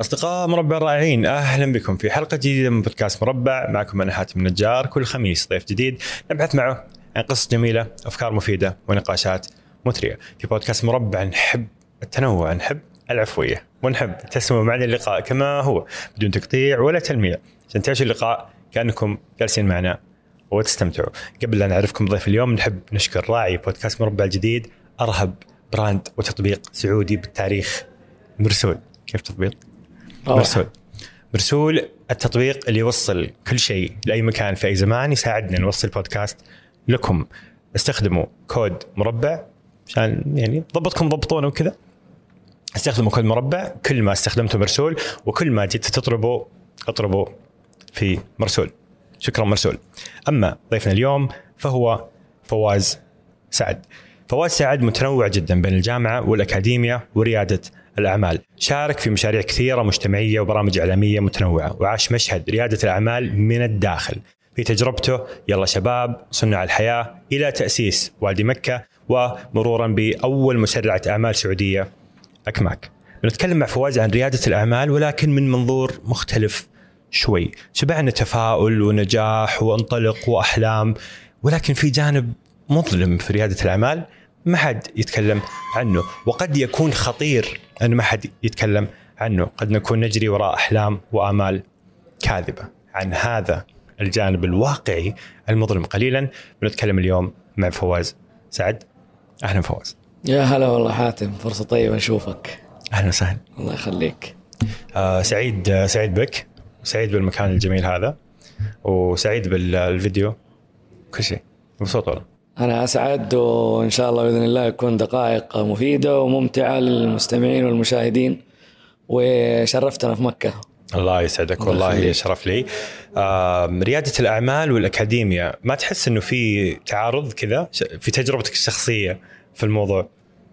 أصدقاء مربع الرائعين أهلا بكم في حلقة جديدة من بودكاست مربع. معكم أنا حاتم النجار. كل خميس ضيف جديد نبحث معه عن قصص جميلة أفكار مفيدة ونقاشات مثرية. في بودكاست مربع نحب التنوع نحب العفوية ونحب تسمعوا معنا اللقاء كما هو بدون تقطيع ولا تلميع. عشان تعيشوا اللقاء كأنكم جالسين معنا وتستمتعوا. قبل لا نعرفكم ضيف اليوم نحب نشكر راعي بودكاست مربع الجديد أرهب brand وتطبيق سعودي بالتاريخ مرسول. كيف تطبيق؟ مرسول. مرسول التطبيق اللي يوصل كل شيء لأي مكان في أي زمان يساعدنا نوصل بودكاست لكم. استخدموا كود مربع عشان يعني ضبطكم ضبطونا وكذا. استخدموا كود مربع كل ما استخدمتوا مرسول وكل ما جيت تطلبوا اطلبوا في مرسول. شكرا مرسول. أما ضيفنا اليوم فهو فواز سعد. فواز سعد متنوع جدا بين الجامعة والأكاديمية وريادة الأعمال، شارك في مشاريع كثيرة مجتمعية وبرامج إعلامية متنوعة، وعاش مشهد ريادة الأعمال من الداخل. في تجربته يلا شباب صناع الحياة إلى تأسيس وادي مكة ومرورا بأول مسرعة أعمال سعودية أكماك. نتكلم مع فواز عن ريادة الأعمال ولكن من منظور مختلف شوي، شبعنا تفاؤل ونجاح وانطلق وأحلام ولكن في جانب مظلم في ريادة الأعمال ما حد يتكلم عنه. وقد يكون خطير أن ما حد يتكلم عنه. قد نكون نجري وراء أحلام وآمال كاذبة. عن هذا الجانب الواقعي المظلم. قليلا بنتكلم اليوم مع فواز سعد. أهلا فواز. يا هلا والله حاتم. فرصة طيبة أشوفك. أهلا وسهلا. الله يخليك. آه سعيد آه سعيد بك. سعيد بالمكان الجميل هذا. وسعيد بالفيديو. كل شيء. مبسوط والله. أنا أسعد وإن شاء الله بإذن الله يكون دقائق مفيدة وممتعة للمستمعين والمشاهدين. وشرفتنا في مكة. الله يسعدك والله شرف لي. ريادة الأعمال والأكاديمية ما تحس أنه في تعارض كذا؟ في تجربتك الشخصية في الموضوع؟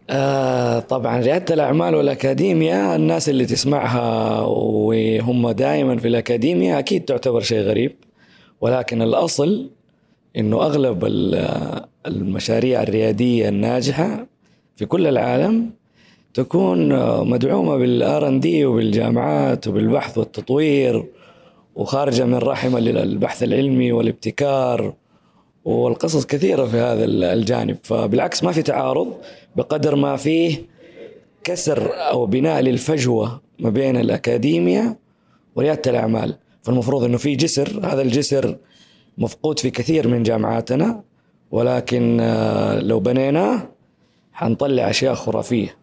آه طبعا ريادة الأعمال والأكاديمية الناس اللي تسمعها وهم دائما في الأكاديمية أكيد تعتبر شيء غريب. ولكن الأصل إنه أغلب المشاريع الريادية الناجحة في كل العالم تكون مدعومة بالآر ان دي وبالجامعات وبالبحث والتطوير وخارجة من رحم البحث العلمي والابتكار والقصص كثيرة في هذا الجانب. فبالعكس ما في تعارض بقدر ما فيه كسر أو بناء للفجوة ما بين الاكاديميا وريادة الأعمال. فالمفروض إنه في جسر هذا الجسر مفقود في كثير من جامعاتنا ولكن آه، لو بنيناه حنطلع أشياء خرافية.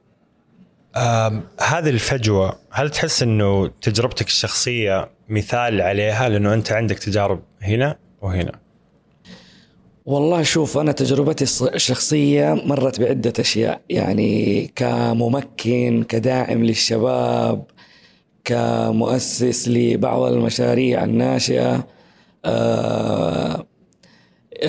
هذه الفجوة هل تحس إنه تجربتك الشخصية مثال عليها؟ لأنه أنت عندك تجارب هنا وهنا. والله شوف أنا تجربتي الشخصية مرت بعدة أشياء. يعني كممكن كداعم للشباب كمؤسس لبعض المشاريع الناشئة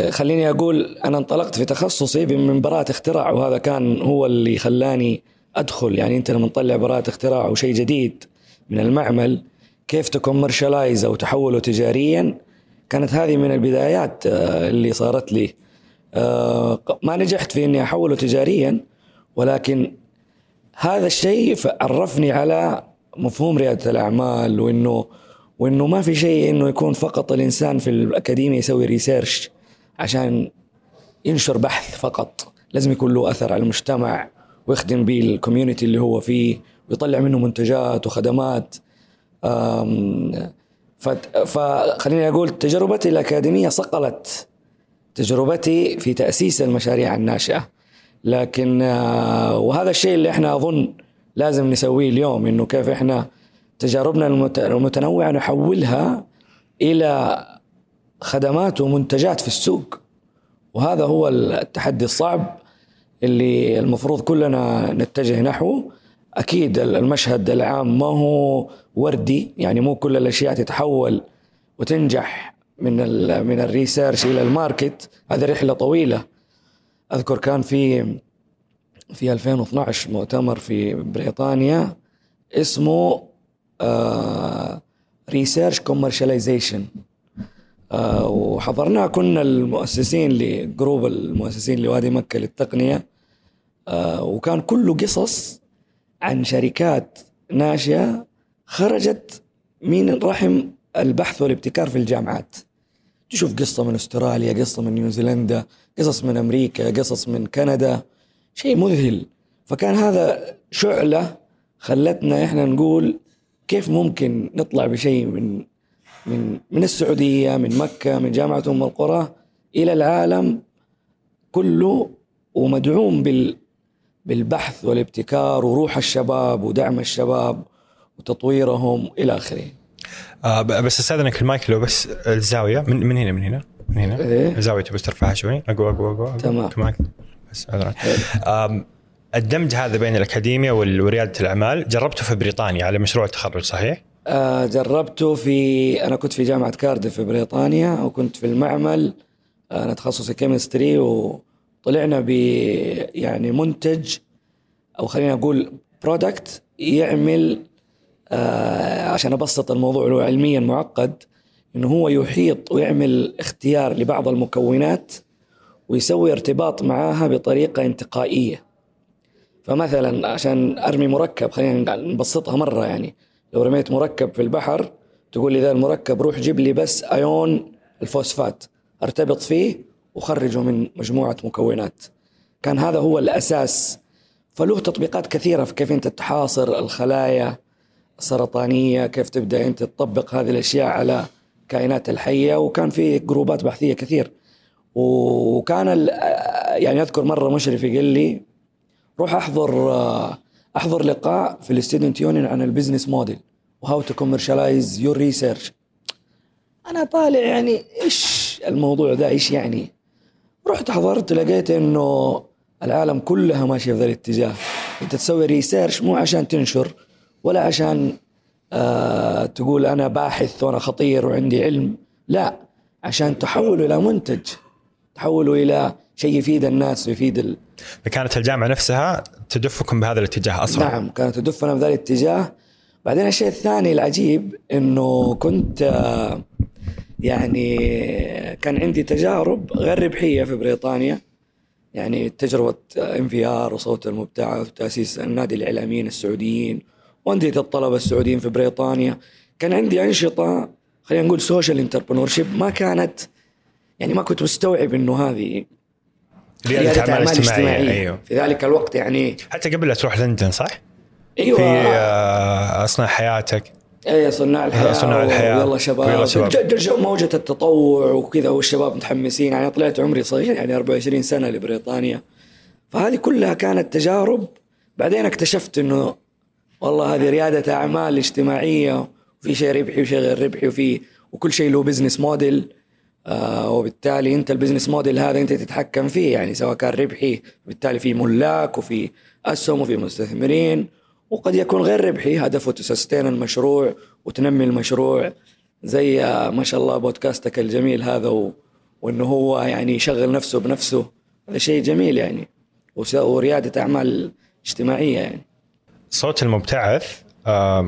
خليني أقول أنا انطلقت في تخصصي من براءة اختراع وهذا كان هو اللي خلاني أدخل. يعني أنت لما تطلع براءة اختراع وشيء جديد من المعمل كيف تكمرشلايز أو تحوله تجاريا؟ كانت هذه من البدايات آه، اللي صارت لي. آه، ما نجحت في إني أحوله تجاريا ولكن هذا الشيء عرفني على مفهوم ريادة الأعمال وإنه وإنه ما في شيء إنه يكون فقط الإنسان في الأكاديمية يسوي research عشان ينشر بحث فقط. لازم يكون له أثر على المجتمع ويخدم به ال community اللي هو فيه ويطلع منه منتجات وخدمات. فخليني أقول تجربتي الأكاديمية صقلت تجربتي في تأسيس المشاريع الناشئة. لكن آه، وهذا الشيء اللي إحنا أظن لازم نسويه اليوم إنه كيف إحنا تجاربنا المتنوعة نحولها إلى خدمات ومنتجات في السوق. وهذا هو التحدي الصعب اللي المفروض كلنا نتجه نحوه أكيد المشهد العام ما هو already يعني مو كل الأشياء تتحول وتنجح من من ال research إلى ال market. هذه رحلة طويلة. أذكر كان في في 2012 مؤتمر في بريطانيا اسمه Research Commercialization وحضرناه كنا المؤسسين ل group المؤسسين لوادي مكة للتقنية. آه، وكان كله قصص عن شركات ناشئة خرجت من رحم البحث والابتكار في الجامعات. تشوف قصة من أستراليا قصة من نيوزيلندا قصص من أمريكا قصص من كندا. شيء مذهل. فكان هذا شعلة خلتنا إحنا نقول كيف ممكن نطلع بشيء من من من السعودية من مكة من جامعة أم القرى إلى العالم كله ومدعوم بال بالبحث والابتكار وروح الشباب ودعم الشباب وتطويرهم إلى آخره. آه بس استاذنك المايك لو بس الزاوية. من, من هنا من هنا من هنا. إيه؟ الزاوية بس ترفعها شوي؟ أقوى أقوى أقوى تمام. بس عذرا الدمج هذا بين الأكاديمية ورياده الأعمال جربته في بريطانيا على مشروع التخرج صحيح؟ آه جربته في أنا كنت في جامعة كارديف في بريطانيا وكنت في المعمل آه، أنا تخصصي chemistry وطلعنا ب يعني منتج أو خلينا أقول product يعمل آه عشان أبسط الموضوع له علميا معقد إنه هو يحيط ويعمل اختيار لبعض المكونات ويسوي ارتباط معاها بطريقة انتقائية فمثلا عشان أرمي مركب خلينا نبسطها مرة يعني. لو رميت مركب في البحر تقول لي ذا المركب روح جيب لي بس أيون الفوسفات أرتبط فيه وخرجه من مجموعة مكونات. كان هذا هو الأساس. فله تطبيقات كثيرة في كيف أنت تحاصر الخلايا السرطانية كيف تبدأ أنت تطبق هذه الأشياء على الكائنات الحية. وكان في جروبات بحثية كثير. وكان يعني أذكر مرة مشرفي قال لي روح أحضر أحضر لقاء في ال student union عن ال business model و how to commercialize your research أنا طالع يعني إيش الموضوع ده؟ إيش يعني؟ رحت حضرت لقيت إنه العالم كلها ماشية في ذا الاتجاه. أنت تسوي research مو عشان تنشر ولا عشان آه تقول أنا باحث وأنا خطير وعندي علم لا عشان تحوله إلى منتج. تحوله إلى شيء يفيد الناس ويفيد ال... فكانت الجامعة نفسها تدفكم بهذا الاتجاه أصلا؟ نعم كانت تدفنا في ذا الاتجاه. بعدين الشيء الثاني العجيب إنه كنت آه، يعني كان عندي تجارب غير ربحية في بريطانيا. يعني تجربة ام في ار وصوت المبتعث وتأسيس النادي الإعلاميين السعوديين وأندية الطلبة السعوديين في بريطانيا. كان عندي أنشطة خلينا نقول social entrepreneur ما كانت يعني ما كنت مستوعب إنه هذه رياده أعمال اجتماعية أيوه. في ذلك الوقت يعني حتى قبل لا تروح لندن صح؟ أيوه. في آه، اصنع حياتك. إيه صناع الحياة صناع شباب ويلا شباب. ج- موجة التطوع وكذا والشباب متحمسين. يعني طلعت عمري صغير يعني 24 سنة لبريطانيا. فهذه كلها كانت تجارب. بعدين اكتشفت إنه والله هذه ريادة أعمال اجتماعية. وفي شيء ربحي وشيء غير ربحي وفي وكل شيء له business model آه وبالتالي انت ال business model هذا انت تتحكم فيه يعني سواء كان ربحي بالتالي في ملاك وفي أسهم وفي مستثمرين وقد يكون غير ربحي هدفه ت sustain المشروع وتنمي المشروع زي آه، ما شاء الله بودكاستك الجميل هذا و... وإنه هو يعني يشغل نفسه بنفسه هذا شيء جميل يعني وريادة أعمال اجتماعية يعني. صوت المبتعث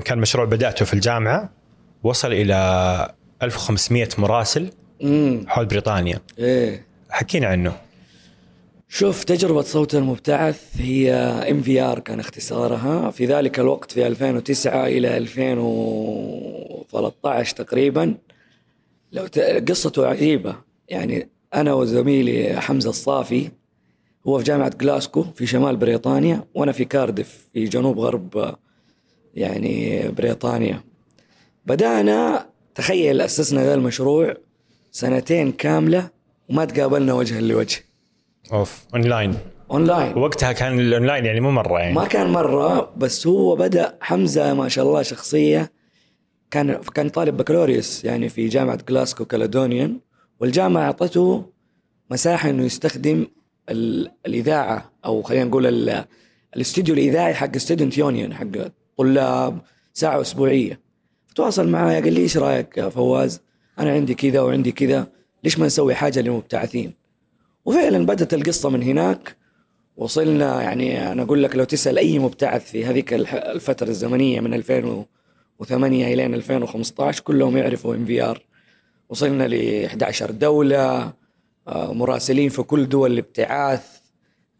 كان مشروع بدأته في الجامعة وصل إلى 1500 مراسل حول بريطانيا. إيه. حكينا عنه. شوف تجربة صوت المبتعث هي إم في آر كان اختصارها. في ذلك الوقت في 2009 إلى 2013 تقريبا لو ت... قصته عجيبة. يعني أنا وزميلي حمزة الصافي هو في جامعة جلاسكو في شمال بريطانيا وأنا في كاردف في جنوب غرب يعني بريطانيا. بدأنا تخيل أسسنا ذا المشروع. سنتين كاملة وما تقابلنا وجها لوجه. أوف online online وقتها كان الاونلاين يعني مو مرة يعني. ما كان مرة بس هو بدأ حمزة ما شاء الله شخصية. كان كان طالب بكالوريوس يعني في جامعة جلاسكو كالادونيان والجامعة أعطته مساحة إنه يستخدم ال- الإذاعة أو خلينا نقول ال- الاستوديو الإذاعي حق student union حق طلاب ساعة أسبوعية. فتواصل معايا قال لي إيش رأيك يا فواز؟ أنا عندي كذا وعندي كذا ليش ما نسوي حاجة للمبتعثين؟ وفعلا بدت القصة من هناك وصلنا يعني أنا أقول لك لو تسأل أي مبتعث في هذيك الفترة الزمنية من 2008 إلى 2015 كلهم يعرفوا MVR. وصلنا ل 11 دولة آه، مراسلين في كل دول الابتعاث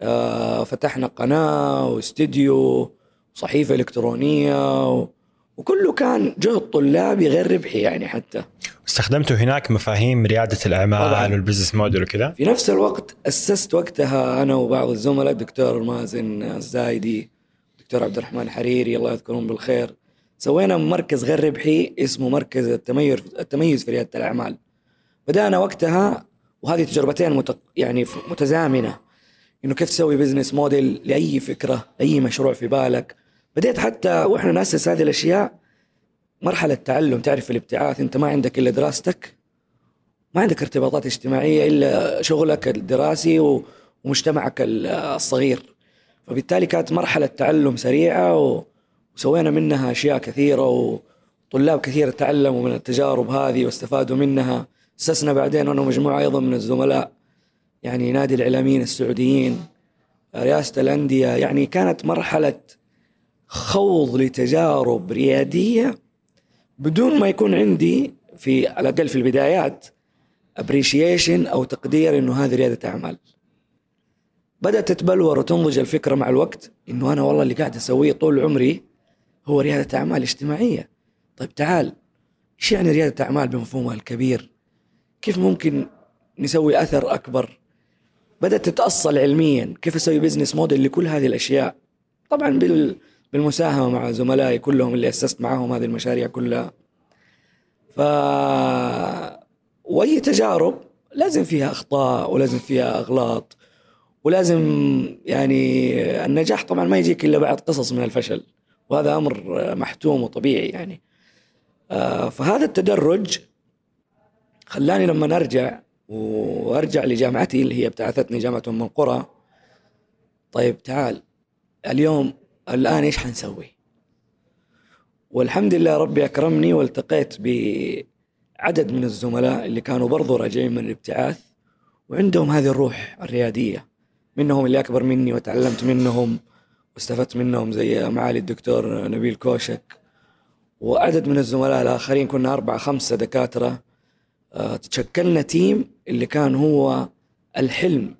آه، فتحنا قناة واستديو صحيفه إلكترونية وكله كان جهد طلابي غير ربحي يعني حتى. استخدمتوا هناك مفاهيم ريادة الأعمال. والبزنس موديل وكذا؟ في نفس الوقت أسست وقتها أنا وبعض الزملاء الدكتور مازن الزايدي دكتور عبد الرحمن حريري الله يذكرهم بالخير. سوينا مركز غير ربحي اسمه مركز التميز التميز في ريادة الأعمال. بدأنا وقتها وهذه تجربتين مت... يعني متزامنة. إنه كيف تسوي business model لأي فكرة لاي مشروع في بالك. بديت حتى وإحنا نأسس هذه الأشياء مرحلة تعلم تعرف الابتعاث أنت ما عندك إلا دراستك ما عندك ارتباطات اجتماعية إلا شغلك الدراسي ومجتمعك ال- الصغير. فبالتالي كانت مرحلة تعلم سريعة و- وسوينا منها أشياء كثيرة وطلاب كثير تعلموا من التجارب هذه واستفادوا منها. أسسنا بعدين أنا ومجموعة أيضا من الزملاء يعني نادي الإعلاميين السعوديين رئاسه الأندية يعني كانت مرحلة خوض لتجارب ريادية بدون ما يكون عندي في على الأقل في البدايات ابريشيشن أو تقدير إنه هذه ريادة أعمال. بدأت تتبلور وتنضج الفكرة مع الوقت إنه أنا والله اللي قاعد أسويه طول عمري هو ريادة أعمال اجتماعية. طيب تعال إيش يعني ريادة أعمال بمفهومها الكبير؟ كيف ممكن نسوي أثر أكبر؟ بدأت تتأصل علميا. كيف أسوي بزنس موديل لكل هذه الأشياء؟ طبعا بال بالمساهمة مع زملائي كلهم اللي أسست معاهم هذه المشاريع كلها. ف واي تجارب لازم فيها أخطاء ولازم فيها أغلاط ولازم يعني النجاح طبعا ما يجيك إلا بعد قصص من الفشل وهذا أمر محتوم وطبيعي يعني. آه، فهذا التدرج خلاني لما ارجع وأرجع لجامعتي اللي هي ابتعثتني جامعة أم القرى طيب تعال اليوم الآن إيش حنسوي؟ والحمد لله ربي أكرمني والتقيت بعدد من الزملاء اللي كانوا برضو راجعين من الابتعاث وعندهم هذه الروح الريادية. منهم اللي أكبر مني وتعلمت منهم واستفدت منهم زي معالي الدكتور نبيل كوشك وعدد من الزملاء الآخرين كنا أربعة خمسة دكاترة. آه، تشكلنا تيم اللي كان هو الحلم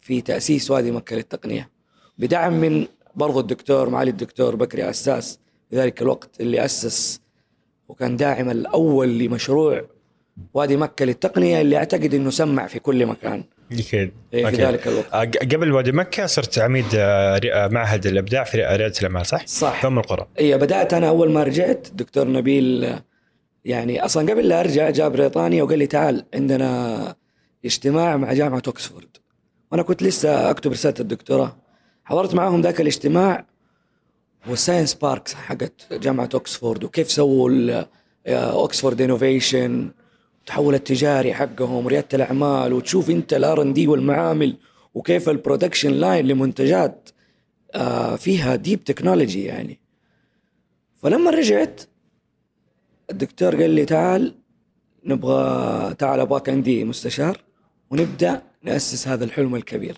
في تأسيس وادي مكة للتقنية. بدعم من برضو الدكتور معالي الدكتور بكري عساس في ذلك الوقت اللي أسس وكان داعم الأول لمشروع وادي مكة للتقنية اللي أعتقد إنه سمع في كل مكان. أكيد. إيه، في okay. ذلك الوقت. ق- قبل وادي مكة صرت عميد آه، آه، معهد الإبداع في ريادة الأعمال صح؟ صح. في ام القرى. اي بدأت أنا أول ما رجعت دكتور نبيل يعني أصلا قبل لا أرجع جاء بريطانيا وقال لي تعال عندنا اجتماع مع جامعة اوكسفورد وأنا كنت لسه أكتب رسالة الدكتوراه. حضرت معاهم ذاك الاجتماع وال science parks حقت جامعة اوكسفورد وكيف سووا ال- آه، اوكسفورد Innovation التحول التجاري حقهم ريادة الأعمال وتشوف أنت ال R and D والمعامل وكيف ال production line لمنتجات آه، فيها deep technology يعني. فلما رجعت الدكتور قال لي تعال نبغى تعال أبغاك عندي مستشار ونبدأ نأسس هذا الحلم الكبير.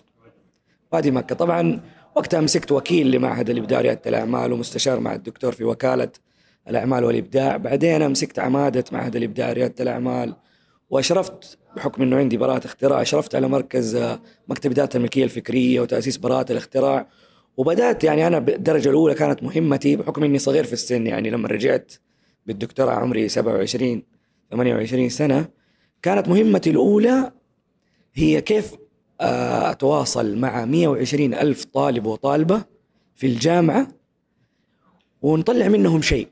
وادي مكه طبعا وقتها مسكت وكيل لمعهد الإبداع رياده الأعمال ومستشار مع الدكتور في وكالة الأعمال والإبداع. بعدين مسكت عمادة معهد الإبداع رياده الأعمال وأشرفت بحكم إنه عندي براءة اختراع أشرفت على مركز آه، مكتب إدارة الملكيه الفكرية وتأسيس براءة الاختراع. وبدأت يعني أنا بالدرجة الأولى كانت مهمتي بحكم إني صغير في السن يعني لما رجعت بالدكتوراه عمري 27 28 سنة كانت مهمتي الأولى هي كيف أتواصل مع 120 ألف طالب وطالبة في الجامعة ونطلع منهم شيء.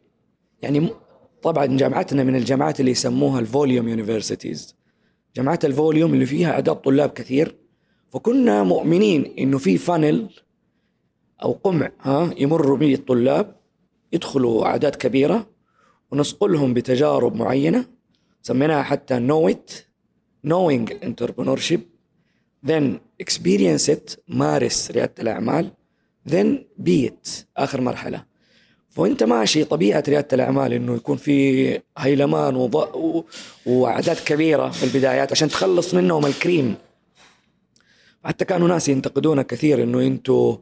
يعني طبعا جامعتنا من الجامعات اللي يسموها ال volume universities. جامعات ال volume اللي فيها أعداد طلاب كثير. فكنا مؤمنين إنه في funnel أو قمع ها يمر به الطلاب يدخلوا أعداد كبيرة ونصقلهم بتجارب معينة. سميناها حتى it knowing entrepreneurship. Then experience it مارس ريادة الأعمال. Then be it. آخر مرحلة. وانت ماشي طبيعة ريادة الأعمال إنه يكون في هيلمان وض... و... كبيرة في البدايات عشان تخلص منهم الكريم. حتى كانوا ناس ينتقدونا كثير إنه أنتوا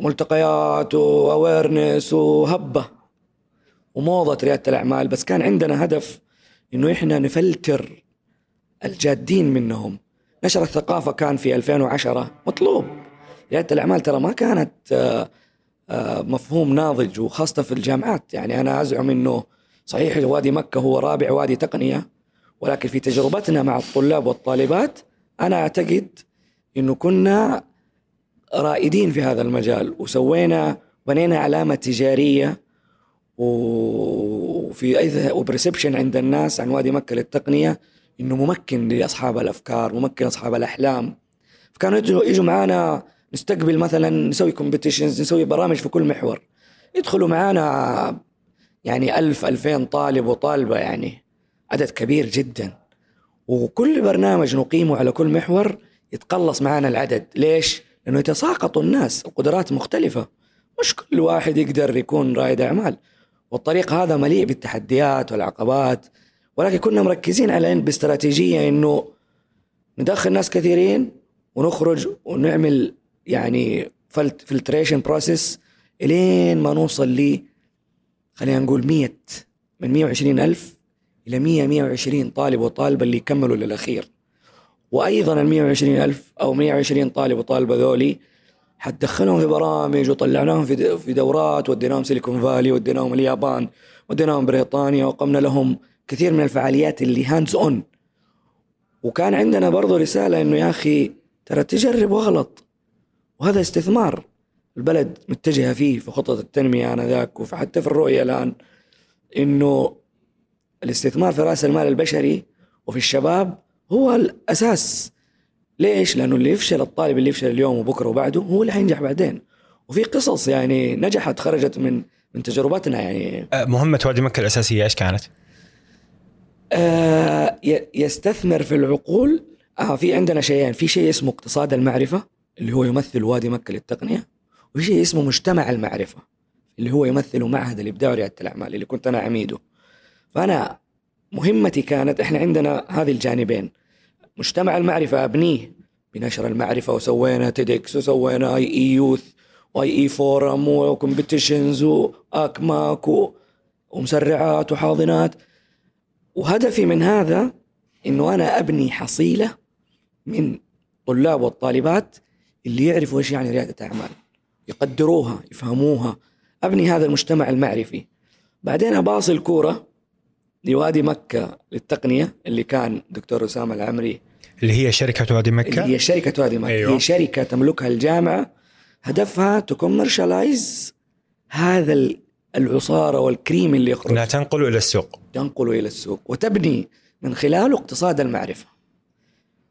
ملتقيات واويرنس وهبة وموضة ريادة الأعمال. بس كان عندنا هدف إنه إحنا نفلتر الجادين منهم. نشر الثقافة كان في 2010 مطلوب. رياده الأعمال ترى ما كانت آه، آه، مفهوم ناضج وخاصة في الجامعات. يعني أنا أزعم أنه صحيح وادي مكة هو رابع وادي تقنية ولكن في تجربتنا مع الطلاب والطالبات أنا أعتقد أنه كنا رائدين في هذا المجال وسوينا بنينا علامة تجارية وفي و perception عند الناس عن وادي مكة للتقنية. إنه ممكن لأصحاب الأفكار ممكن أصحاب الأحلام. فكانوا يجوا يجوا معانا نستقبل مثلا نسوي competitions نسوي برامج في كل محور. يدخلوا معانا يعني ألف ألفين طالب وطالبة يعني. عدد كبير جدا. وكل برنامج نقيمه على كل محور يتقلص معانا العدد. ليش؟ لأنه يتساقطوا الناس القدرات مختلفة. مش كل واحد يقدر يكون رائد أعمال. والطريق هذا مليء بالتحديات والعقبات. ولكن كنا مركزين على باستراتيجية إنه ندخل ناس كثيرين ونخرج ونعمل يعني filtration process إلين ما نوصل ل خلينا نقول 100 من 120 ألف إلى 100 120 طالب وطالبة اللي يكملوا للأخير. وأيضا ال 120 ألف أو 120 طالب وطالبة ذولي حتدخلهم في برامج وطلعناهم في في دورات وديناهم سيليكون فالي وديناهم اليابان وديناهم بريطانيا وقمنا لهم كثير من الفعاليات اللي hands on وكان عندنا برضو رسالة إنه يا أخي ترى تجرب واغلط وهذا استثمار البلد متجهة فيه في خطط التنمية آنذاك وحتى في الرؤية الآن. إنه الاستثمار في رأس المال البشري وفي الشباب هو الأساس. ليش؟ لأنه اللي يفشل الطالب اللي يفشل اليوم وبكرة وبعده هو اللي حينجح بعدين. وفي قصص يعني نجحت خرجت من من تجربتنا يعني. أه، مهمة وادي مكة الأساسية إيش كانت؟ آه يستثمر في العقول. آه في عندنا شيئين. في شيء اسمه اقتصاد المعرفة اللي هو يمثل وادي مكة للتقنية وفي شيء اسمه مجتمع المعرفة اللي هو يمثل معهد الإبداع وريادة الأعمال اللي كنت أنا عميده. فأنا مهمتي كانت إحنا عندنا هذه الجانبين. مجتمع المعرفة أبنيه بنشر المعرفة وسوينا TEDx وسوينا اي اي youth واي اي forum و competitions وأكماك ومسرعات وحاضنات. وهدفي من هذا إنه أنا أبني حصيلة من طلاب والطالبات اللي يعرفوا إيش يعني ريادة أعمال يقدروها يفهموها أبني هذا المجتمع المعرفي. بعدين اباصي الكورة لوادي مكة للتقنية اللي كان دكتور أسامة العمري اللي هي شركة وادي مكة؟ اللي هي شركة وادي مكة. أيوه. هي شركة تملكها الجامعة. هدفها تكمرشلايز هذا العصارة والكريم اللي يخرج. إنها تنقله إلى السوق. تنقله إلى السوق وتبني من خلاله اقتصاد المعرفة.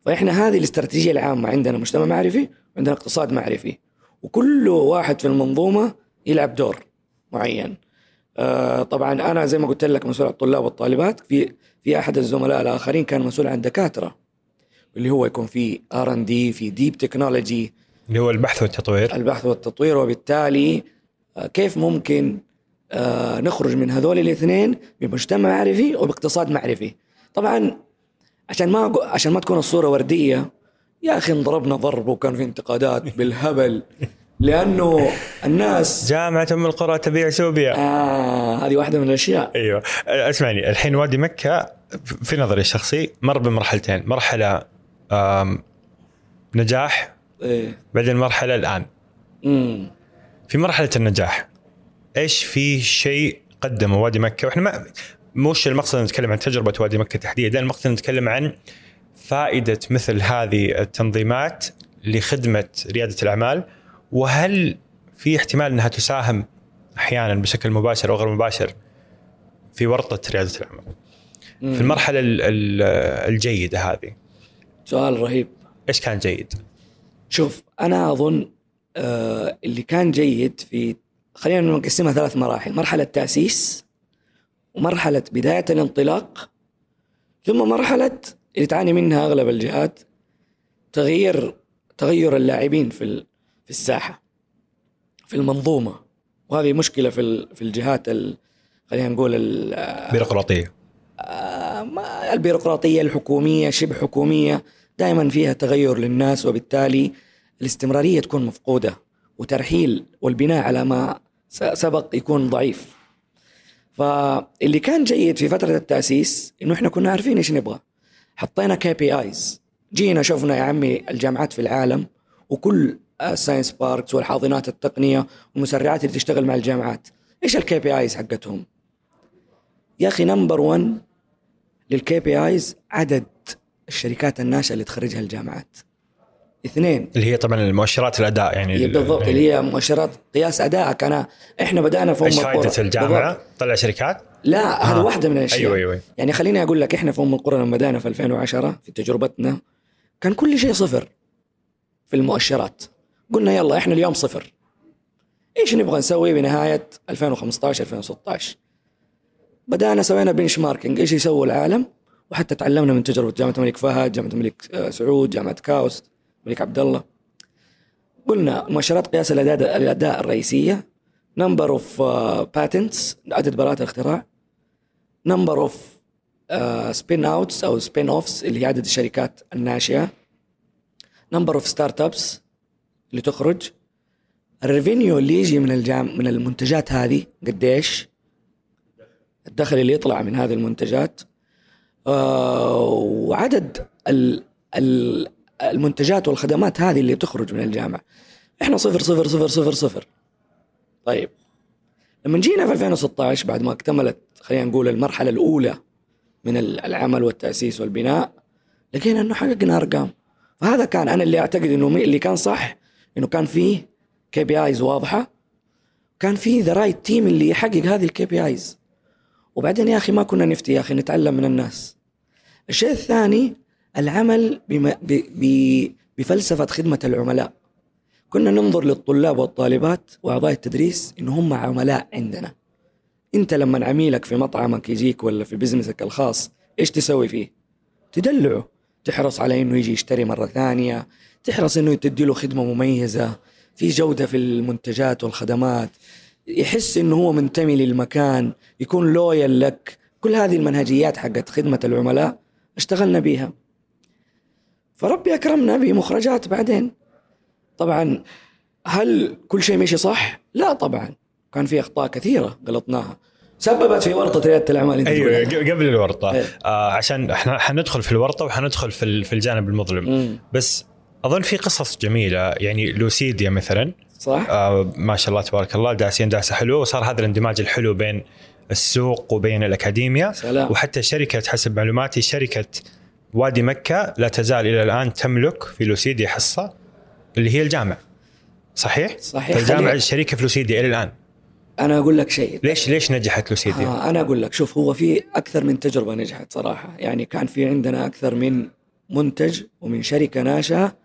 فإحنا هذه الاستراتيجية العامة عندنا مجتمع معرفي وعندنا اقتصاد معرفي. وكل واحد في المنظومة يلعب دور معين. آه طبعا أنا زي ما قلت لك مسؤول عن الطلاب والطالبات. في في أحد الزملاء الآخرين كان مسؤول عن دكاترة اللي هو يكون في R and D في deep technology اللي هو البحث والتطوير. البحث والتطوير. وبالتالي آه، كيف ممكن آه، نخرج من هذول الاثنين بمجتمع معرفي وباقتصاد معرفي. طبعا عشان ما عشان ما تكون الصورة وردية يا أخي انضربنا ضرب وكان في انتقادات بالهبل لأنه الناس جامعة أم القرى تبيع سوبيا. آه هذه واحدة من الأشياء. أيوه. أسمعني الحين وادي مكة في نظري الشخصي مر بمرحلتين. مرحلة نجاح إيه؟ بعدين مرحلة الآن. مم. في مرحلة النجاح. إيش في شيء قدمه وادي مكة وإحنا ما مش المقصد نتكلم عن تجربة وادي مكة تحديدا المقصد نتكلم عن فائدة مثل هذه التنظيمات لخدمة ريادة الأعمال وهل في احتمال إنها تساهم أحيانا بشكل مباشر أو غير مباشر في ورطة ريادة الأعمال مم. في المرحلة الجيدة هذه سؤال رهيب إيش كان جيد؟ شوف أنا أظن آه اللي كان جيد في خلينا نقسمها ثلاث مراحل. مرحلة تأسيس ومرحلة بداية الانطلاق ثم مرحلة اللي تعاني منها أغلب الجهات تغيير تغير اللاعبين في في الساحة في المنظومة. وهذه مشكلة في في الجهات خلينا نقول البيروقراطية آه، البيروقراطية الحكومية شبه حكومية دائما فيها تغير للناس وبالتالي الاستمرارية تكون مفقودة وترحيل والبناء على ما سبق يكون ضعيف. فاللي كان جيد في فترة التأسيس إنه إحنا كنا عارفين إيش نبغى. حطينا كي بي آيز جينا شفنا يا عمي الجامعات في العالم وكل ال science parks والحاضنات التقنية والمسرعات اللي تشتغل مع الجامعات. إيش ال KPIs حقتهم؟ يا أخي number 1 لل KPIs عدد الشركات الناشئة اللي تخرجها الجامعات. اثنين. اللي هي طبعا المؤشرات الأداء يعني هي بالضبط يعني اللي هي مؤشرات قياس ادائك انا إحنا بدأنا في ام إيش القرى فائده الجامعة؟ بالضبط. طلع شركات؟ لا هذه آه. واحدة من الأشياء. أيوه أيوه. يعني خليني أقول لك إحنا في ام القرى لما بدأنا في 2010 في تجربتنا كان كل شيء صفر في المؤشرات. قلنا يلا إحنا اليوم صفر. إيش نبغى نسوي بنهاية 2015 2016 بدأنا سوينا benchmarking إيش يسوي العالم؟ وحتى تعلمنا من تجربة جامعة الملك فهد جامعة الملك آه، سعود جامعة كاوست الملك عبد الله قلنا مؤشرات قياس الاداء الرئيسية. number of patents عدد براءات الاختراع. number of spin outs أو spin offs اللي هي عدد الشركات الناشئة. number of startups اللي تخرج. ال revenue اللي يجي من الجام من المنتجات هذه قديش؟ الدخل اللي يطلع من هذه المنتجات. آه وعدد ال ال المنتجات والخدمات هذه اللي تخرج من الجامعة. إحنا صفر صفر صفر صفر صفر. طيب. لما جينا في 2016 بعد ما اكتملت خلينا نقول المرحلة الأولى من ال- العمل والتأسيس والبناء لقينا إنه حققنا أرقام. فهذا كان أنا اللي أعتقد إنه اللي كان صح إنه كان فيه KPIs واضحة كان فيه the right team اللي يحقق هذه ال KPIs وبعدين يا أخي ما كنا نفتي يا أخي نتعلم من الناس. الشيء الثاني العمل بم... ب... ب... بفلسفة خدمة العملاء. كنا ننظر للطلاب والطالبات وأعضاء التدريس إن هم عملاء عندنا. أنت لما عميلك في مطعمك يجيك ولا في بزنسك الخاص إيش تسوي فيه؟ تدلعه. تحرص على إنه يجي يشتري مرة ثانية. تحرص إنه تدي له خدمة مميزة. في جودة في المنتجات والخدمات. يحس إنه هو منتمي للمكان يكون لويال لك. كل هذه المنهجيات حقت خدمة العملاء اشتغلنا بيها. فربي أكرمنا بمخرجات بعدين طبعا هل كل شيء مشي صح؟ لا طبعا كان في أخطاء كثيرة غلطناها سببت في ورطة ريادة الأعمال أنت أيوه قبل الورطة إيه. آه عشان إحنا حندخل في الورطة وحندخل في في الجانب المظلم مم. بس أظن في قصص جميلة يعني لوسيديا مثلا صح؟ آه ما شاء الله تبارك الله داسين داسة حلوة وصار هذا الاندماج الحلو بين السوق وبين الاكاديميا سلام. وحتى شركة حسب معلوماتي شركة وادي مكة لا تزال إلى الآن تملك في لوسيديا حصة اللي هي الجامع. صحيح؟ صحيح. الجامع شركه في لوسيديا إلى الآن. أنا أقول لك شيء. ليش ليش نجحت لوسيديا؟ آه أنا أقول لك شوف هو في أكثر من تجربة نجحت صراحة. يعني كان في عندنا أكثر من منتج ومن شركة ناشئة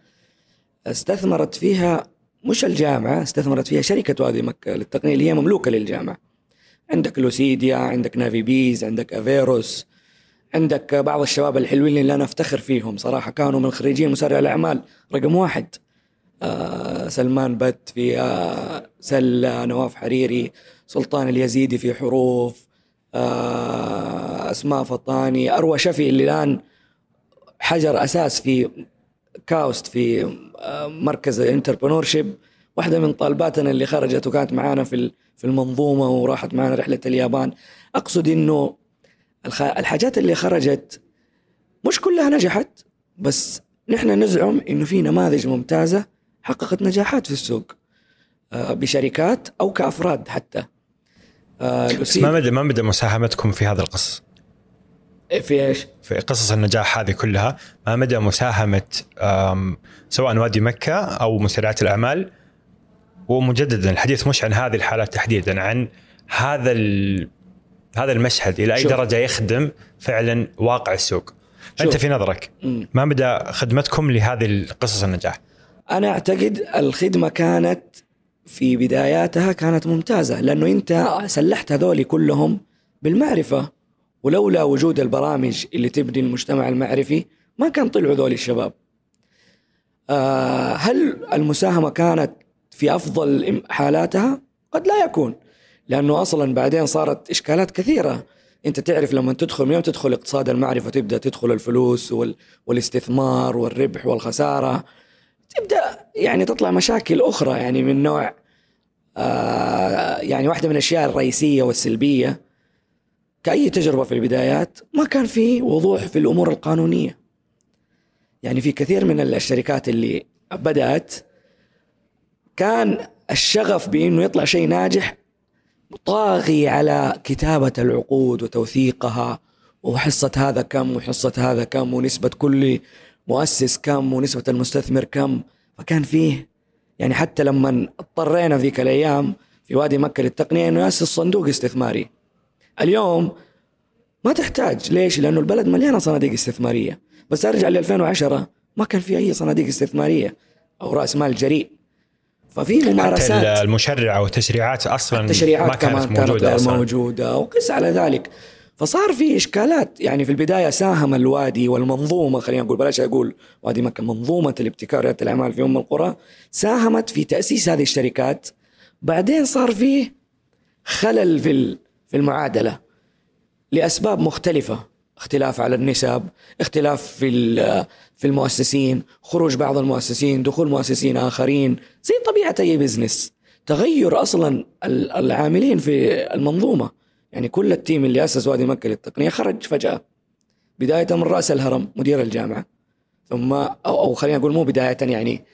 استثمرت فيها مش الجامعة استثمرت فيها شركة وادي مكة للتقنية اللي هي مملوكة للجامعة. عندك لوسيديا عندك نافي بيز عندك أفيروس. عندك بعض الشباب الحلوين اللي أنا افتخر فيهم صراحة كانوا من خريجين مسرع الأعمال رقم واحد. آه سلمان بت في آه سلة نواف حريري سلطان اليزيدي في حروف آه أسماء فطاني أروى شفي اللي الآن حجر أساس في كاوست في آه مركز ال entrepreneurship واحدة من طالباتنا اللي خرجت وكانت معانا في في المنظومة وراحت معنا رحلة اليابان. أقصد إنه الخ- الحاجات اللي خرجت مش كلها نجحت بس نحن نزعم إنه في نماذج ممتازة حققت نجاحات في السوق آه، بشركات أو كأفراد حتى آه، بس ما مدى ما مدى مساهمتكم في هذا القصص؟ في إيش؟ في قصص النجاح هذه كلها ما مدى مساهمة آم، سواء وادي مكة أو مسرعات الأعمال ومجددا الحديث مش عن هذه الحالات تحديدا عن هذا ال- هذا المشهد إلى أي شوف. درجة يخدم فعلا واقع السوق أنت شوف. في نظرك. ما مدى خدمتكم لهذه قصص النجاح أنا أعتقد الخدمة كانت في بداياتها كانت ممتازة لأنه أنت سلحت هذول كلهم بالمعرفة ولولا وجود البرامج اللي تبني المجتمع المعرفي ما كان طلعوا ذول الشباب. آه هل المساهمة كانت في أفضل حالاتها؟ قد لا يكون لأنه أصلا بعدين صارت إشكالات كثيرة. أنت تعرف لما تدخل يوم تدخل اقتصاد المعرفة تبدأ تدخل الفلوس وال... والاستثمار والربح والخسارة. تبدأ يعني تطلع مشاكل أخرى يعني من نوع آه يعني واحدة من الأشياء الرئيسية والسلبية. كأي تجربة في البدايات ما كان في وضوح في الأمور القانونية. يعني في كثير من الشركات اللي بدأت كان الشغف بإنه يطلع شيء ناجح طاغي على كتابة العقود وتوثيقها وحصة هذا كم وحصة هذا كم ونسبة كل مؤسس كم ونسبة المستثمر كم. فكان فيه يعني حتى لما اضطرينا ذيك الأيام في وادي مكة للتقنية إنه يأسس صندوق استثماري. اليوم ما تحتاج. ليش؟ لأنه البلد مليانة صناديق استثمارية. بس أرجع ل 2010 ما كان في أي صناديق استثمارية أو رأس مال جريء. ففي ممارسات. حتى المشرعه والتشريعات أصلا التشريعات ما كانت كمان موجودة كانت موجوده وقس على ذلك. فصار في إشكالات يعني في البداية ساهم الوادي والمنظومة خلينا نقول بلاش أقول وادي مكة منظومة الابتكار رياده الأعمال في أم القرى ساهمت في تأسيس هذه الشركات. بعدين صار فيه خلل في في المعادلة لأسباب مختلفة اختلاف على النسب اختلاف في في المؤسسين خروج بعض المؤسسين دخول مؤسسين آخرين زي طبيعة أي business تغير أصلا ال- العاملين في المنظومة. يعني كل ال team اللي أسس وادي مكة للتقنية خرج فجأة. بداية من رأس الهرم مدير الجامعة. ثم أو, أو خلينا نقول مو بداية يعني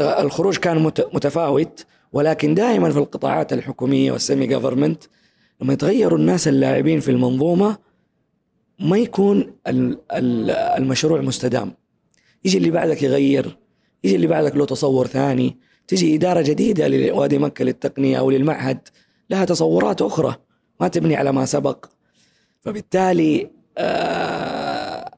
الخروج كان مت- متفاوت. ولكن دائما في القطاعات الحكومية والسيمي جفرمنت لما يتغيروا الناس اللاعبين في المنظومة ما يكون ال- ال- المشروع مستدام. يجي اللي بعدك يغير يجي اللي بعدك له تصور ثاني تجي إدارة جديدة لوادي مكة للتقنية أو للمعهد لها تصورات أخرى ما تبني على ما سبق. فبالتالي آه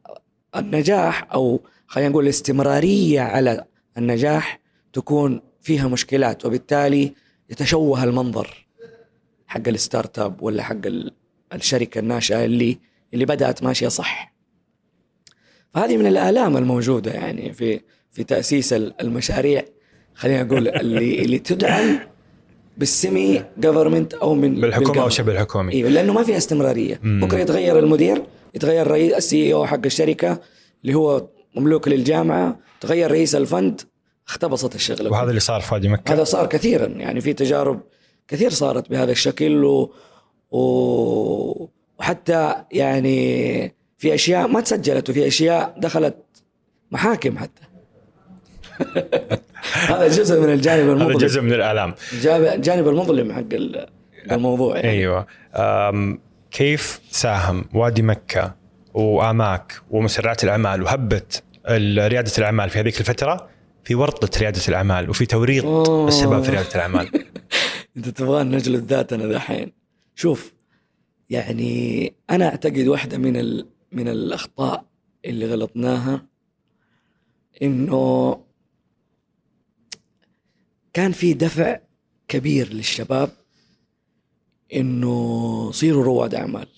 النجاح أو خلينا نقول الاستمرارية على النجاح تكون فيها مشكلات وبالتالي يتشوه المنظر حق الستارت أب ولا حق ال- الشركة الناشئة اللي اللي بدأت ماشية صح. فهذه من الآلام الموجودة يعني في في تأسيس ال- المشاريع خلينا نقول اللي اللي تدعم بال semi government أو من بالحكومة أو بال government. شبه الحكومي. أيوه لأنه ما فيها استمرارية. مم. بكره يتغير المدير يتغير رئيس ال CEO حق الشركة اللي هو مملوك للجامعة تغير رئيس ال fund اختبصت الشغلة. وهذا اللي صار في وادي مكة. هذا صار كثيرا. يعني في تجارب كثير صارت بهذا الشكل و... و... وحتى يعني في أشياء ما تسجلت وفي أشياء دخلت محاكم حتى. هذا جزء من الجانب هذا المظلم. جزء من الالام الجانب المظلم حق ال- الموضوع يعني. أيوه. أم كيف ساهم وادي مكة وآماك ومسرعات الأعمال وهبت ال- ريادة الأعمال في هذيك الفترة؟ في ورطة ريادة الأعمال وفي توريط. الشباب في ريادة الأعمال. أنت تبغى نجلد ذاتنا دحين شوف يعني أنا اعتقد واحدة من ال... من الأخطاء اللي غلطناها إنه كان في دفع كبير للشباب إنه صيروا رواد أعمال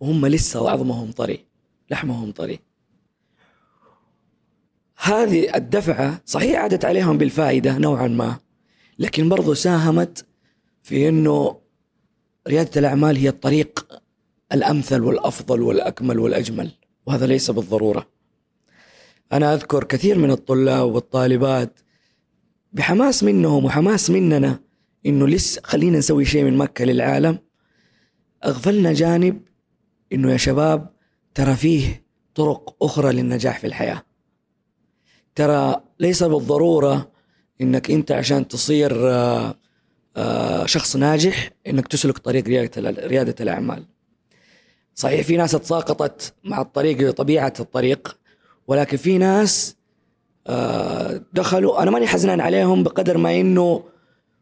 وهم لسه عظمهم طري لحمهم طري. هذه الدفعة صحيح عادت عليهم بالفائدة نوعا ما لكن برضو ساهمت في إنه ريادة الأعمال هي الطريق الأمثل والأفضل والأكمل والأجمل وهذا ليس بالضرورة. أنا أذكر كثير من الطلاب والطالبات بحماس منهم وحماس مننا إنه لسه خلينا نسوي شيء من مكة للعالم أغفلنا جانب إنه يا شباب ترى فيه طرق أخرى للنجاح في الحياة. ترى ليس بالضرورة إنك أنت عشان تصير آه، شخص ناجح إنك تسلك طريق ريادة ريادة الأعمال. صحيح في ناس تساقطت مع الطريق طبيعه الطريق ولكن في ناس آه، دخلوا أنا ماني حزنان عليهم بقدر ما إنه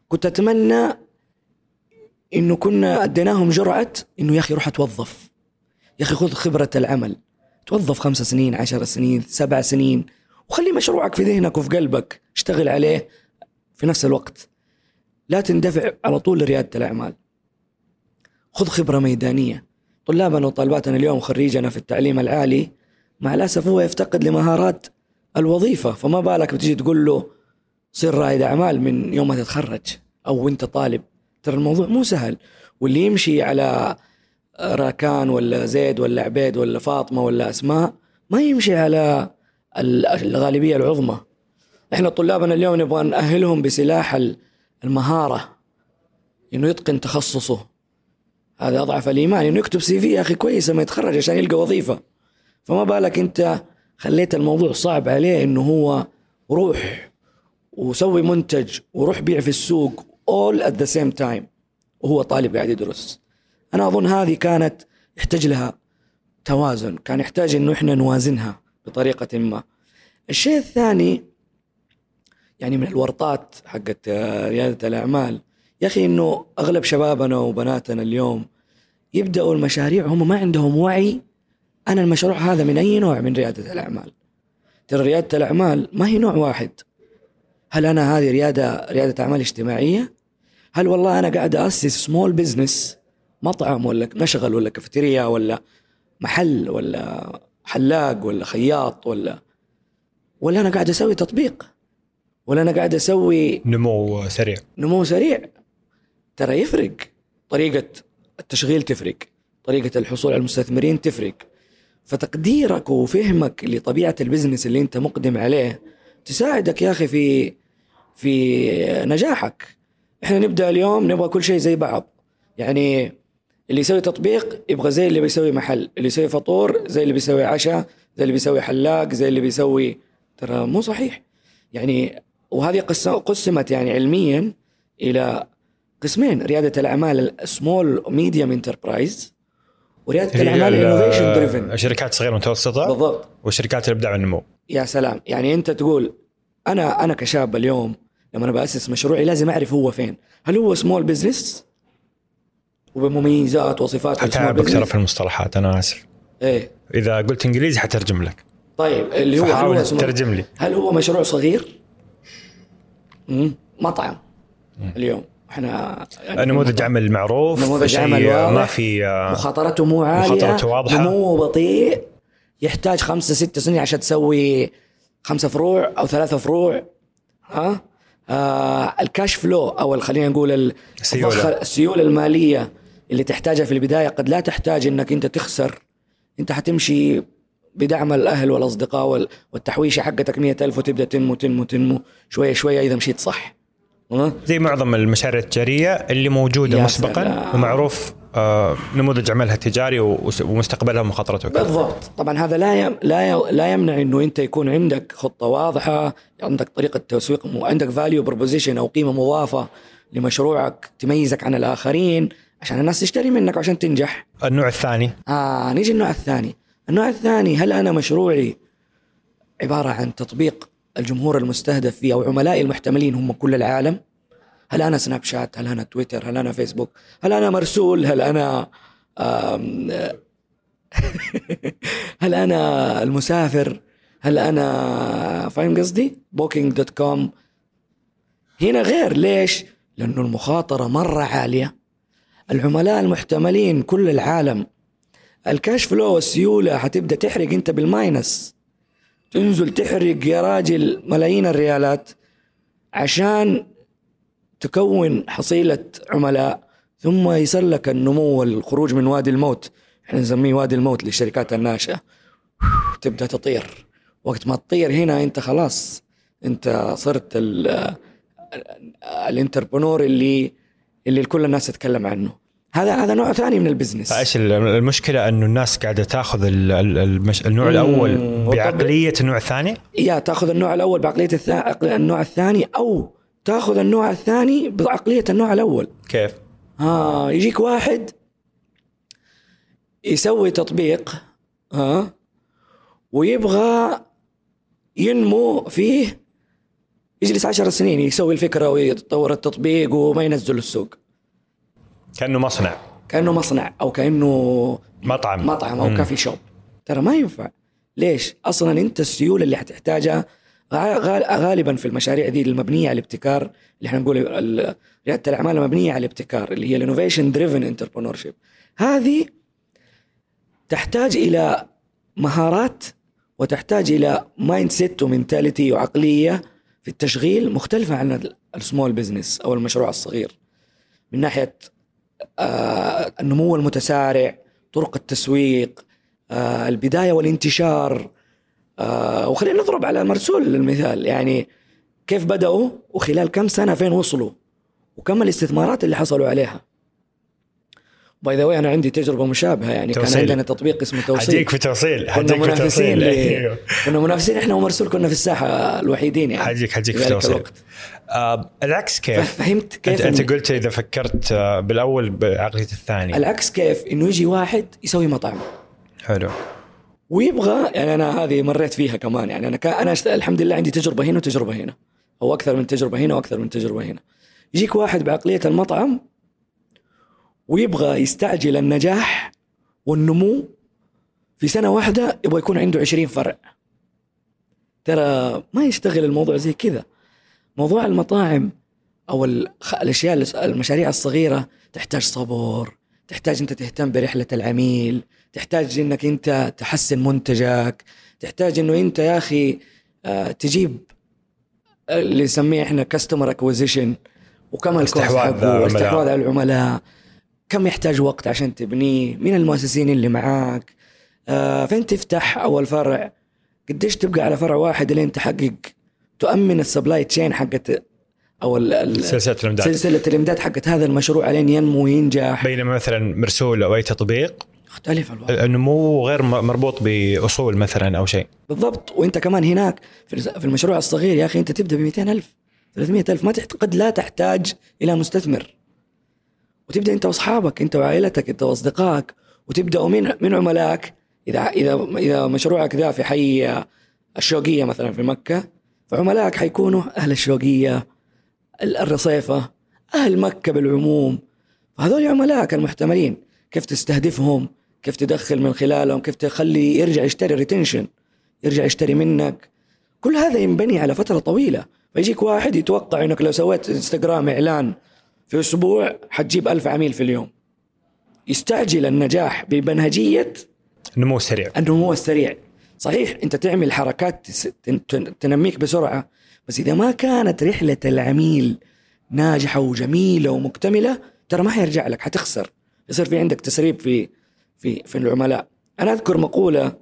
كنت أتمنى إنه كنا أديناهم جرعه إنه يا أخي روح اتوظف يا أخي خذ خبرة العمل. توظف خمس سنين عشر سنين سبع سنين وخلي مشروعك في ذهنك وفي قلبك اشتغل عليه في نفس الوقت. لا تندفع على طول لريادة الأعمال. خذ خبرة ميدانية. طلابنا وطالباتنا اليوم خريجنا في التعليم العالي مع الأسف هو يفتقد لمهارات الوظيفة فما بالك بتجي تقول له صير رائد أعمال من يوم ما تتخرج أو وأنت طالب. ترى الموضوع مو سهل. واللي يمشي على راكان ولا زيد ولا عبيد ولا فاطمة ولا أسماء ما يمشي على ال- الغالبية العظمى. إحنا طلابنا اليوم نبغى نأهلهم بسلاح المهارة إنه يتقن تخصصه. هذا أضعف الإيمان. إنه يكتب سي في يا أخي كويس لما يتخرج عشان يلقى وظيفة. فما بالك أنت خليت الموضوع صعب عليه إنه هو روح وسوي منتج وروح بيع في السوق all at the same time. وهو طالب قاعد يدرس. أنا أظن هذه كانت يحتاج لها توازن. كان يحتاج إنه إحنا نوازنها بطريقة ما. الشيء الثاني يعني من الورطات حقت ريادة الأعمال. يا أخي إنه أغلب شبابنا وبناتنا اليوم يبدأوا المشاريع هم ما عندهم وعي أنا المشروع هذا من أي نوع من ريادة الأعمال. ترى ريادة الأعمال ما هي نوع واحد. هل أنا هذه ريادة ريادة أعمال اجتماعية؟ هل والله أنا قاعد أسس small business مطعم ولا مشغل ولا كافيتيريا ولا محل ولا حلاق ولا خياط ولا ولا أنا قاعد أسوي تطبيق؟ ولا أنا قاعد أسوي نمو سريع. نمو سريع. ترى يفرق. طريقة التشغيل تفرق. طريقة الحصول على المستثمرين تفرق. فتقديرك وفهمك لطبيعة ال business اللي أنت مقدم عليه تساعدك يا أخي في في نجاحك. إحنا نبدأ اليوم نبغى كل شيء زي بعض. يعني اللي يسوي تطبيق يبغى زي اللي بيسوي محل. اللي يسوي فطور زي اللي بيسوي عشاء زي اللي بيسوي حلاق زي اللي بيسوي. ترى مو صحيح. يعني وهذه قسمت يعني علميا إلى قسمين. ريادة الأعمال small medium enterprise وريادة الأعمال innovation driven الشركات الصغيرة والمتوسطة؟ بالضبط. وشركات الإبداع والنمو. يا سلام. يعني أنت تقول أنا أنا كشاب اليوم لما أنا بأسس مشروعي لازم أعرف هو فين. هل هو small business وبمميزات وصفات حتعبك ترى في المصطلحات أنا آسف. إيه. إذا قلت إنجليزي حترجم لك. طيب اللي هو هل هو ترجم لي. هل هو مشروع صغير؟ مطعم. مم. اليوم. إحنا يعني نموذج عمل معروف نموذج عمل ما في مخاطرته مو عالية. مخاطرته واضحة. نمو بطيء. يحتاج خمسة ستة سنين عشان تسوي خمسة فروع أو ثلاثة فروع. ها؟ آه الكاش فلو أو خلينا نقول السيولة. السيولة المالية اللي تحتاجها في البداية قد لا تحتاج إنك أنت تخسر. أنت حتمشي بدعم الأهل والأصدقاء والتحويشة حقتك مئة ألف وتبدأ تنمو تنمو تنمو. شوية شوية إذا مشيت صح. زي معظم المشاريع التجارية اللي موجودة مسبقا سلام. ومعروف آه نموذج عملها تجاري ومستقبلها ومخاطرته بالضبط. طبعا هذا لا يم لا لا يمنع إنه أنت يكون عندك خطة واضحة عندك طريقة تسويق عندك value proposition أو قيمة مضافة لمشروعك تميزك عن الآخرين عشان الناس تشتري منك عشان تنجح. النوع الثاني. آه نيجي النوع الثاني. النوع الثاني هل أنا مشروعي عبارة عن تطبيق الجمهور المستهدف فيه أو عملائي المحتملين هم كل العالم؟ هل أنا سناب شات؟ هل أنا تويتر؟ هل أنا فيسبوك؟ هل أنا مرسول؟ هل أنا هل أنا المسافر؟ هل أنا فاهم قصدي؟ بوكينج دوت كوم. هنا غير ليش؟ لأنه المخاطرة مرة عالية. العملاء المحتملين كل العالم ال cash flow والسيولة حتبدأ تحرق أنت بال minus. تنزل تحرق يا راجل ملايين الريالات عشان تكون حصيلة عملاء ثم يسلك النمو والخروج من وادي الموت. إحنا نسميه وادي الموت للشركات الناشئة. تبدأ تطير. وقت ما تطير هنا أنت خلاص أنت صرت ال entrepreneur اللي اللي كل الناس تتكلم عنه. هذا هذا نوع ثاني من البزنس. إيش المشكلة انه الناس قاعدة تاخذ المش... النوع الأول بعقلية النوع الثاني يا تاخذ النوع الأول بعقلية النوع الثاني أو تاخذ النوع الثاني بعقلية النوع الأول. كيف؟ ها آه يجيك واحد يسوي تطبيق ها آه ويبغى ينمو فيه يجلس عشر سنين يسوي الفكرة ويتطور التطبيق وما ينزل السوق. كأنه مصنع. كأنه مصنع أو كأنه مطعم. مطعم أو coffee shop. ترى ما ينفع. ليش؟ أصلا أنت السيولة اللي حتحتاجها غالبا في المشاريع دي المبنية على الابتكار اللي إحنا نقول ريادة الأعمال المبنية على الابتكار اللي هي ال innovation driven entrepreneurship هذه تحتاج إلى مهارات وتحتاج إلى mindset و mentality وعقلية في التشغيل مختلفة عن ال small business أو المشروع الصغير. من ناحية النمو المتسارع طرق التسويق آه، البداية والانتشار. آه، وخلينا نضرب على مرسول المثال. يعني كيف بدأوا وخلال كم سنة فين وصلوا؟ وكم الاستثمارات اللي حصلوا عليها؟ by the أنا عندي تجربة مشابهة. يعني كان توصيل. عندنا تطبيق اسمه توصيل. حجيك في توصيل. كنا حجيك في منافسين توصيل ل... أيوه. كنا منافسين إحنا ومرسول كنا في الساحة الوحيدين يعني. حجيك حجيك في توصيل. الوقت. آه العكس كيف؟ فهمت كيف أنت قلت إذا فكرت آه، بالأول بعقليه الثاني العكس كيف؟ إنه يجي واحد يسوي مطعم. حلو. ويبغى يعني أنا هذه مريت فيها كمان يعني أنا كان أنا الحمد لله عندي تجربة هنا وتجربة هنا. أو أكثر من تجربة هنا وأكثر من تجربة هنا. يجيك واحد بعقلية المطعم ويبغى يستعجل النجاح والنمو. في سنة واحدة يبغى يكون عنده 20 فرع. ترى ما يشتغل الموضوع زي كذا. موضوع المطاعم أو الأشياء المشاريع الصغيرة تحتاج صبر تحتاج أنت تهتم برحلة العميل تحتاج إنك أنت تحسن منتجك تحتاج إنه أنت يا أخي آه، تجيب اللي نسميه إحنا customer acquisition وكم ال cost استحواذ على العملاء. كم يحتاج وقت عشان تبنيه؟ مين المؤسسين اللي معاك؟ آه، فين تفتح أول فرع؟ قديش تبقى على فرع واحد لين تحقق تؤمن ال supply chain حقت أو سلسلة الإمداد. سلسلة الإمداد حقت هذا المشروع لين ينمو وينجح. بينما مثلا مرسول أو أي تطبيق يختلف الوضع. النمو غير مربوط بأصول مثلا أو شيء. بالضبط. وأنت كمان هناك في المشروع الصغير يا أخي أنت تبدأ ب 200000 300000 ما قد لا تحتاج إلى مستثمر. وتبدأ أنت وأصحابك أنت وعائلتك أنت وأصدقائك وتبداوا من من عملائك إذا اذا إذا مشروعك ذا في حي الشوقية مثلا في مكة فعملائك حيكونوا أهل الشوقية ال- الرصيفه أهل مكة بالعموم. فهذول عملائك المحتملين. كيف تستهدفهم؟ كيف تدخل من خلالهم؟ كيف تخلي يرجع يشتري retention يرجع يشتري منك؟ كل هذا ينبني على فترة طويلة. فيجيك واحد يتوقع إنك لو سويت انستغرام إعلان في أسبوع حتجيب ألف عميل في اليوم. يستعجل النجاح بمنهجية نمو سريع. النمو السريع. صحيح أنت تعمل حركات تنميك بسرعة بس إذا ما كانت رحلة العميل ناجحة وجميلة ومكتملة ترى ما حيرجع لك حتخسر. يصير في عندك تسريب في في في العملاء. أنا أذكر مقولة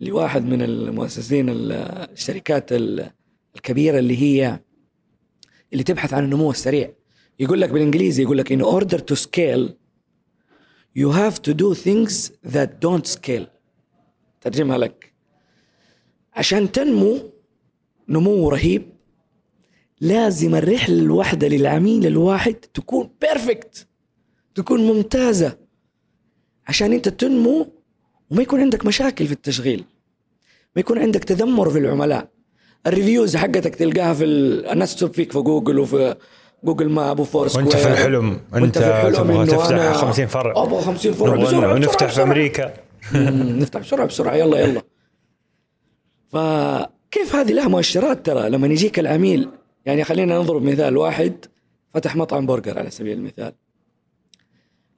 لواحد من المؤسسين ال- الشركات ال- الكبيرة اللي هي اللي تبحث عن النمو السريع. يقول لك بالإنجليزي يقول لك in order to scale you have to do things that don't scale. ترجمها لك. عشان تنمو نمو رهيب لازم الرحلة الواحدة للعميل الواحد تكون بيرفكت تكون ممتازة. عشان انت تنمو وما يكون عندك مشاكل في التشغيل ما يكون عندك تذمر في العملاء. ال reviews حقتك تلقاها في ال... الناس تسب فيك في جوجل وفي Google Map و Foursquare وانت في الحلم وانت انت في الحلم تبغى تفتح أنا 50 فرع. أبغى 50 فرع. ونفتح في. أمريكا. نفتح بسرعة بسرعة. يلا يلا. فكيف هذه لها مؤشرات ترى؟ لما يجيك العميل يعني خلينا نضرب مثال واحد. فتح مطعم برجر على سبيل المثال.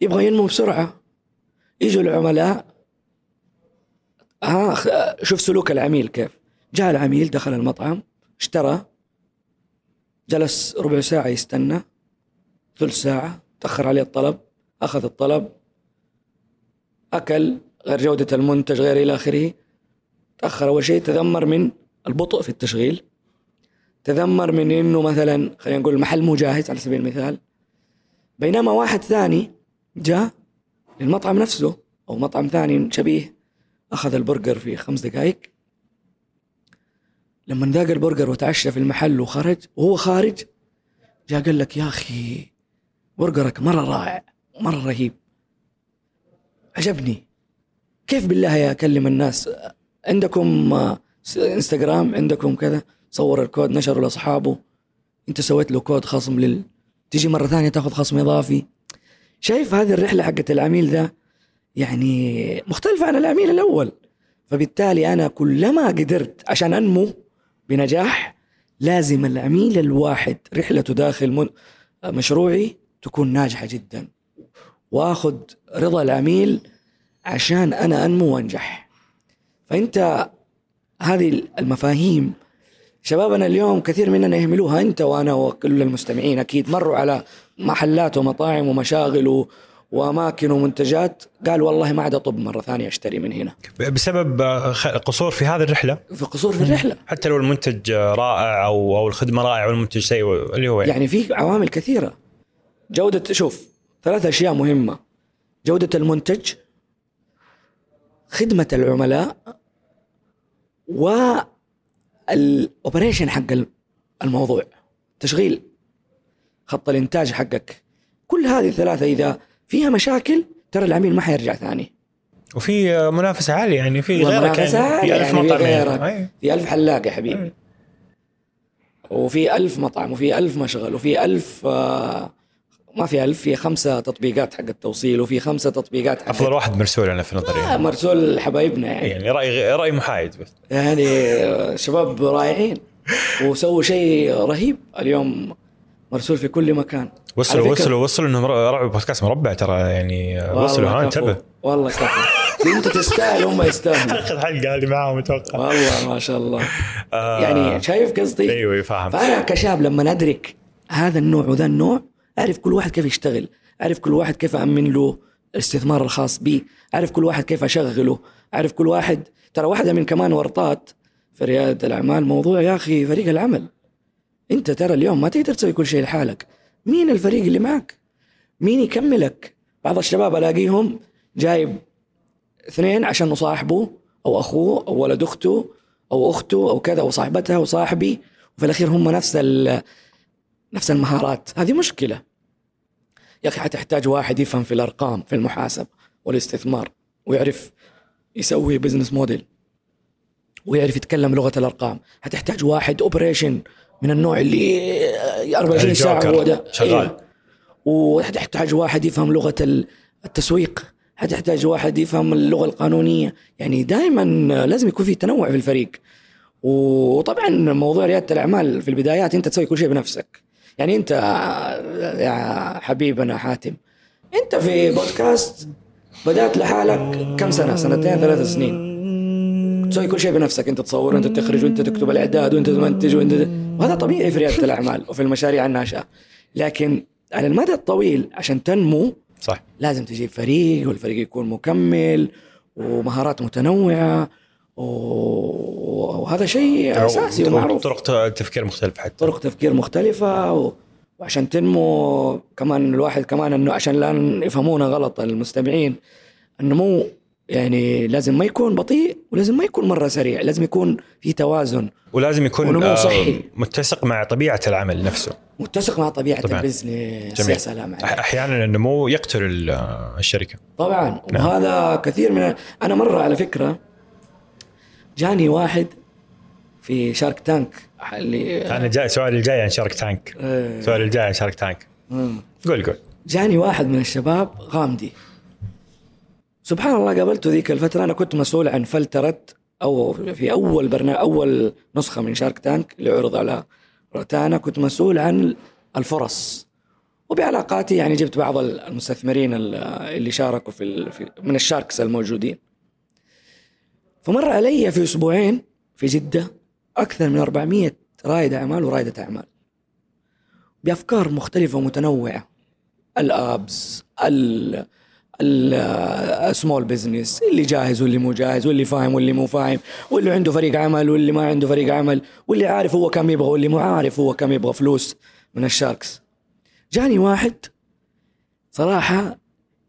يبغى ينمو بسرعة. يجوا العملاء. ها شوف سلوك العميل كيف. جاء العميل دخل المطعم اشترى. جلس ربع ساعة يستنى. ثلث ساعة تأخر عليه الطلب. أخذ الطلب. أكل غير جودة المنتج غير إلى آخره. تأخر أول شيء تذمر من البطء في التشغيل. تذمر من إنه مثلا خلينا نقول المحل مو جاهز على سبيل المثال. بينما واحد ثاني جاء للمطعم نفسه أو مطعم ثاني شبيه أخذ البرجر في خمس دقائق. لما ذاق البرجر وتعشى في المحل وخرج وهو خارج جاء قال لك يا أخي برجرك مرة رائع مرة رهيب. عجبني. كيف بالله أكلم الناس عندكم آه، إنستغرام عندكم كذا صور الكود نشره لأصحابه. أنت سويت له كود خصم لل تيجي مرة ثانية تاخذ خصم إضافي. شايف هذه الرحلة حقت العميل ذا يعني مختلفة عن العميل الأول. فبالتالي أنا كلما قدرت عشان أنمو بنجاح لازم العميل الواحد رحلته داخل مشروعي تكون ناجحة جدا. وآخذ رضا العميل عشان أنا أنمو وأنجح. فأنت هذه المفاهيم شبابنا اليوم كثير مننا يهملوها أنت وأنا وكل المستمعين. أكيد مروا على محلات ومطاعم ومشاغل وأماكن ومنتجات. قال والله ما عاد أطب مرة ثانية أشتري من هنا. بسبب آه، قصور في هذه الرحلة؟ في قصور في الرحلة. حتى لو المنتج رائع أو أو الخدمة رائعة والمنتج سيء اللي هو يعني. يعني في عوامل كثيرة. جودة شوف ثلاث أشياء مهمة. جودة المنتج خدمة العملاء والاوبريشن حق الموضوع. تشغيل خط الإنتاج حقك. كل هذه الثلاثة إذا فيها مشاكل ترى العميل ما حيرجع ثاني. وفي منافسة عالية يعني في غيرك يعني في ألف يعني مطعم. يعني. في ألف حلاق يا حبيبي وفي ألف مطعم وفي ألف مشغل وفي ألف آه، ما في ألف في خمسة تطبيقات حق التوصيل وفي خمسة تطبيقات حق أفضل واحد مرسول أنا في نظري مرسول حبايبنا يعني. يعني رأي رأي محايد بس. يعني آه، شباب رائعين. وسووا شيء رهيب. اليوم مرسول في كل مكان. وصلوا وصلوا وصلوا إنهم راعوا بودكاست مربع ترى يعني وصلوا ها. انتبه. والله كفو. أنت تستاهل هم يستاهلوا. آخر حلقة هذه معاهم أتوقع. والله ما شاء الله. آه، يعني شايف قصدي؟ أيوه فاهم. فانا كشاب لما ادرك هذا النوع وذا النوع أعرف كل واحد كيف يشتغل أعرف كل واحد كيف امن له الاستثمار الخاص بي أعرف كل واحد كيف أشغله أعرف كل واحد ترى واحدة من كمان ورطات في رياده الأعمال موضوع يا أخي فريق العمل. أنت ترى اليوم ما تقدر تسوي كل شيء لحالك. مين الفريق اللي معك؟ مين يكملك؟ بعض الشباب ألاقيهم جايب اثنين عشان مصاحبه أو أخوه أو ولد أخته أو أخته أو كذا وصاحبتها وصاحبي وفي الأخير هم نفس نفس المهارات. هذه مشكلة. يا أخي حتحتاج واحد يفهم في الأرقام في المحاسبه والاستثمار ويعرف يسوي business model ويعرف يتكلم لغة الأرقام. حتحتاج واحد operation من النوع اللي 24 ساعه الجوكر هو ده. شغال. إيه. وحتحتاج واحد يفهم لغة ال- التسويق. حتحتاج واحد يفهم اللغة القانونية. يعني دائما لازم يكون في تنوع في الفريق. وطبعا موضوع ريادة الأعمال في البدايات أنت تسوي كل شيء بنفسك. يعني انت يا حبيبنا حاتم انت في بودكاست بدأت لحالك كم سنة؟ سنتين ثلاث سنين. تسوي كل شيء بنفسك انت تصور وانت تخرج وانت تكتب الإعداد وانت تمنتج وانت وهذا طبيعي في ريادة الأعمال وفي المشاريع الناشئة. لكن على المدى الطويل عشان تنمو صح. لازم تجيب فريق والفريق يكون مكمل ومهارات متنوعة وهذا شيء اساسي ومعروف طرق تفكير مختلفة حتى طرق تفكير مختلفة و... وعشان تنمو كمان الواحد كمان إنه عشان لا يفهمونا غلط المستمعين النمو يعني لازم ما يكون بطيء ولازم ما يكون مرة سريع لازم يكون في توازن ولازم يكون ونمو آه، صحي. متسق مع طبيعة العمل نفسه متسق مع طبعاً. ال business. يا سلام عليك أحيانا النمو يقتل ال- الشركة طبعا نعم. وهذا كثير من أنا مرة على فكرة جاني واحد في Shark Tank. اللي أنا جاي سؤالي الجاي عن Shark Tank. آه، سؤالي الجاي عن Shark Tank. مم. قول قول. جاني واحد من الشباب غامدي. سبحان الله قابلته ذيك الفترة. أنا كنت مسؤول عن فلترة أو في أول برنامج أول نسخة من شارك تانك اللي عرض على روتانا. كنت مسؤول عن الفرص. وبعلاقاتي يعني جبت بعض المستثمرين ال- اللي شاركوا في من الشاركس الموجودين. فمر علي في أسبوعين في جدة أكثر من 400 رائد أعمال ورائدة أعمال بأفكار مختلفة ومتنوعة. ال apps ال ال small business اللي جاهز واللي مو جاهز واللي فاهم واللي مو فاهم واللي عنده فريق عمل واللي ما عنده فريق عمل واللي عارف هو كم يبغى واللي مو عارف هو كم يبغى فلوس من ال sharks. جاني واحد صراحة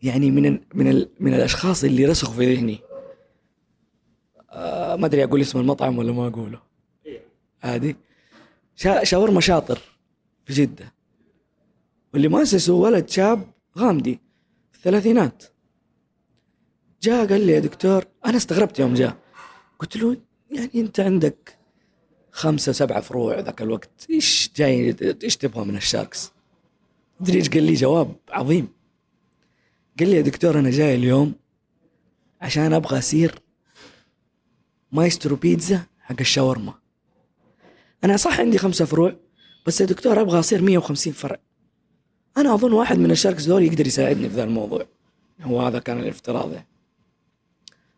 يعني من من من الأشخاص اللي رسخوا في ذهني. آه ما أدري أقول اسم المطعم ولا ما أقوله. هذه شا- شاورما شاطر في جدة. واللي مؤسسه ولد شاب غامدي في الثلاثينات. جاء قال لي يا دكتور أنا استغربت يوم جاء. قلت له يعني أنت عندك خمسة سبعة فروع ذاك الوقت إيش جاي إيش تبغى من الشاركس؟ تدري إيش قال لي جواب عظيم. قال لي يا دكتور أنا جاي اليوم عشان أبغى اصير Maestro Pizza حق الشاورما. أنا صح عندي خمسة فروع بس يا دكتور أبغى أصير 150 فرع. أنا أظن واحد من ال sharks دول يقدر يساعدني في ذا الموضوع. هو هذا كان الافتراض.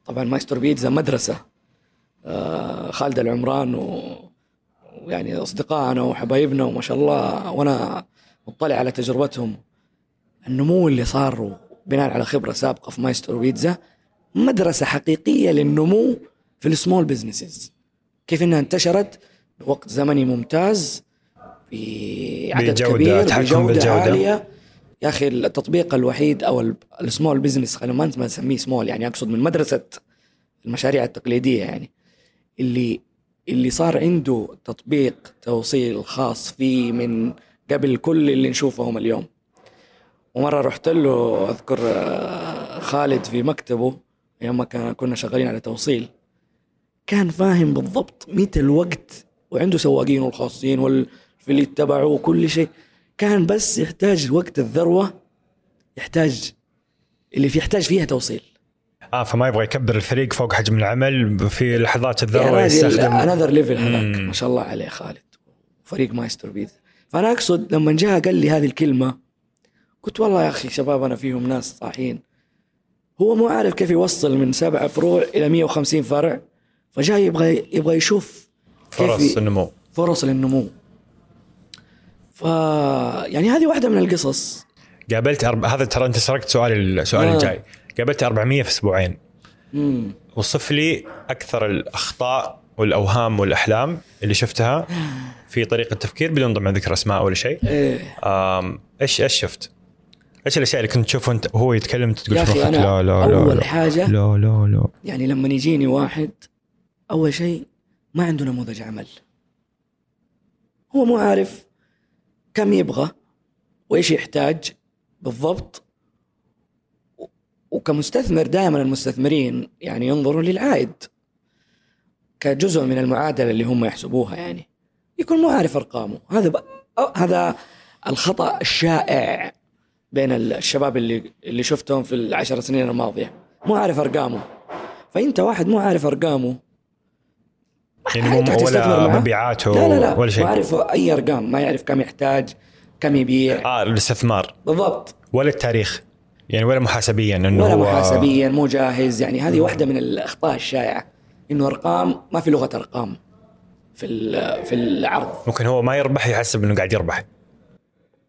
طبعا Maestro Pizza مدرسة. آه خالد العمران و... ويعني أصدقائنا وحبايبنا وما شاء الله وأنا مطلع على تجربتهم. النمو اللي صار بناء على خبرة سابقة في Maestro Pizza مدرسة حقيقية للنمو في ال small businesses كيف إنها انتشرت؟ بوقت زمني ممتاز بعدد بجودة، كبير بجودة بالجودة. عالية. يا أخي التطبيق الوحيد أو ال small business خلينا ما نسميه small يعني أقصد من مدرسة المشاريع التقليدية يعني. اللي اللي صار عنده تطبيق توصيل خاص فيه من قبل كل اللي نشوفهم اليوم. ومرة رحت له أذكر آه، خالد في مكتبه أيام ما كنا شغالين على توصيل. كان فاهم بالضبط متى الوقت وعنده سواقين الخاصين واللي تبعه وكل شيء. كان بس يحتاج وقت الذروة يحتاج اللي في يحتاج فيها توصيل. آه فما يبغى يكبر الفريق فوق حجم العمل في لحظات الذروة يستخدم انذر ليفل هذاك ما شاء الله عليه خالد فريق مايستر بيز فأنا أقصد لما جاء قال لي هذه الكلمة قلت والله يا أخي شباب أنا فيهم ناس صاحيين. هو مو عارف كيف يوصل من سبعة فروع إلى 150 فرع. فجاي يبغى يبغى يشوف فرص النمو. فرص للنمو. ف يعني هذه واحدة من القصص. قابلت أرب... هذا ترى أنت سرقت سؤالي السؤال آه. الجاي. قابلت 400 في أسبوعين. وصف لي أكثر الأخطاء والأوهام والأحلام اللي شفتها في طريقة التفكير بدون طبعا ذكر أسماء ولا شيء. إيه. إيش إيش شفت؟ إيش الأشياء اللي كنت تشوفه انت وهو يتكلم تقول في مخك؟ لا لا لا أول لا. حاجة لا لا لا. يعني لما يجيني واحد أول شيء ما عنده نموذج عمل. هو مو عارف كم يبغى وإيش يحتاج بالضبط وكمستثمر دائما المستثمرين يعني ينظروا للعائد كجزء من المعادلة اللي هم يحسبوها يعني. يكون مو عارف أرقامه. هذا هذا الخطأ الشائع بين الشباب اللي اللي شفتهم في العشر سنين الماضية. مو عارف أرقامه. فإنت واحد مو عارف أرقامه يعني مو ولا؟ مبيعاته لا لا لا. ولا شيء. ما يعرف أي أرقام ما يعرف كم يحتاج كم يبيع. آه الاستثمار. بالضبط. ولا التاريخ. يعني ولا محاسبيا إنه ولا محاسبيا مو جاهز. يعني هذه واحدة من الأخطاء الشائعة إنه أرقام ما في لغة أرقام في في العرض. ممكن هو ما يربح يحسب إنه قاعد يربح.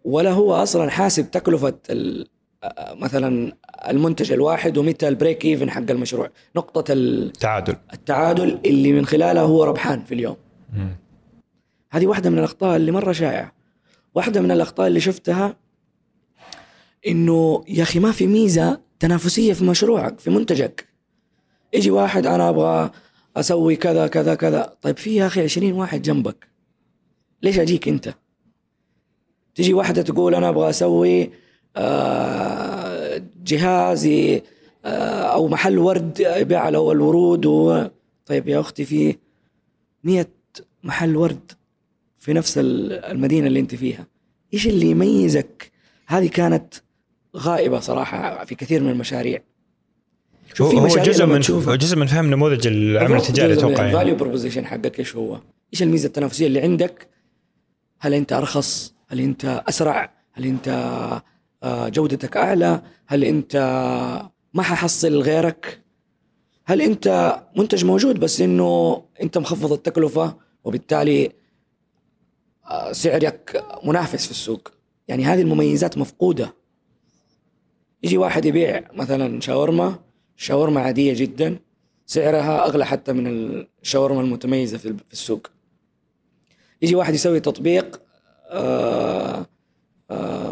ولا هو أصلا حاسب تكلفة ال- مثلا المنتج الواحد ومتى البريك إيفن حق المشروع. نقطة ال- تعادل التعادل اللي من خلالها هو ربحان في اليوم. مم. هذه واحدة من الأخطاء اللي مرة شائعة. واحدة من الأخطاء اللي شفتها إنه يا أخي ما في ميزة تنافسية في مشروعك في منتجك. يجي واحد أنا أبغى أسوي كذا كذا كذا. طيب في يا أخي عشرين واحد جنبك. ليش أجيك أنت؟ تجي واحدة تقول أنا أبغى أسوي آه، جهاز ي- آه، أو محل ورد يبيع على الورود و... طيب يا أختي في مية محل ورد في نفس ال- المدينة اللي أنت فيها إيش اللي يميزك هذه كانت غائبة صراحة في كثير من المشاريع هو, في هو مشاريع جزء من جزء من فهم نموذج العمل التجاري أتوقع يعني. ال value proposition حقك إيش هو؟ إيش الميزة التنافسية اللي عندك؟ هل أنت أرخص؟ هل أنت أسرع؟ هل أنت جودتك أعلى؟ هل أنت ما ححصل غيرك؟ هل أنت منتج موجود بس إنه أنت مخفض التكلفة وبالتالي آه، سعرك منافس في السوق؟ يعني هذه المميزات مفقودة. يجي واحد يبيع مثلا شاورما شاورما عادية جدا سعرها أغلى حتى من الشاورما المتميزة في السوق يجي واحد يسوي تطبيق آه آه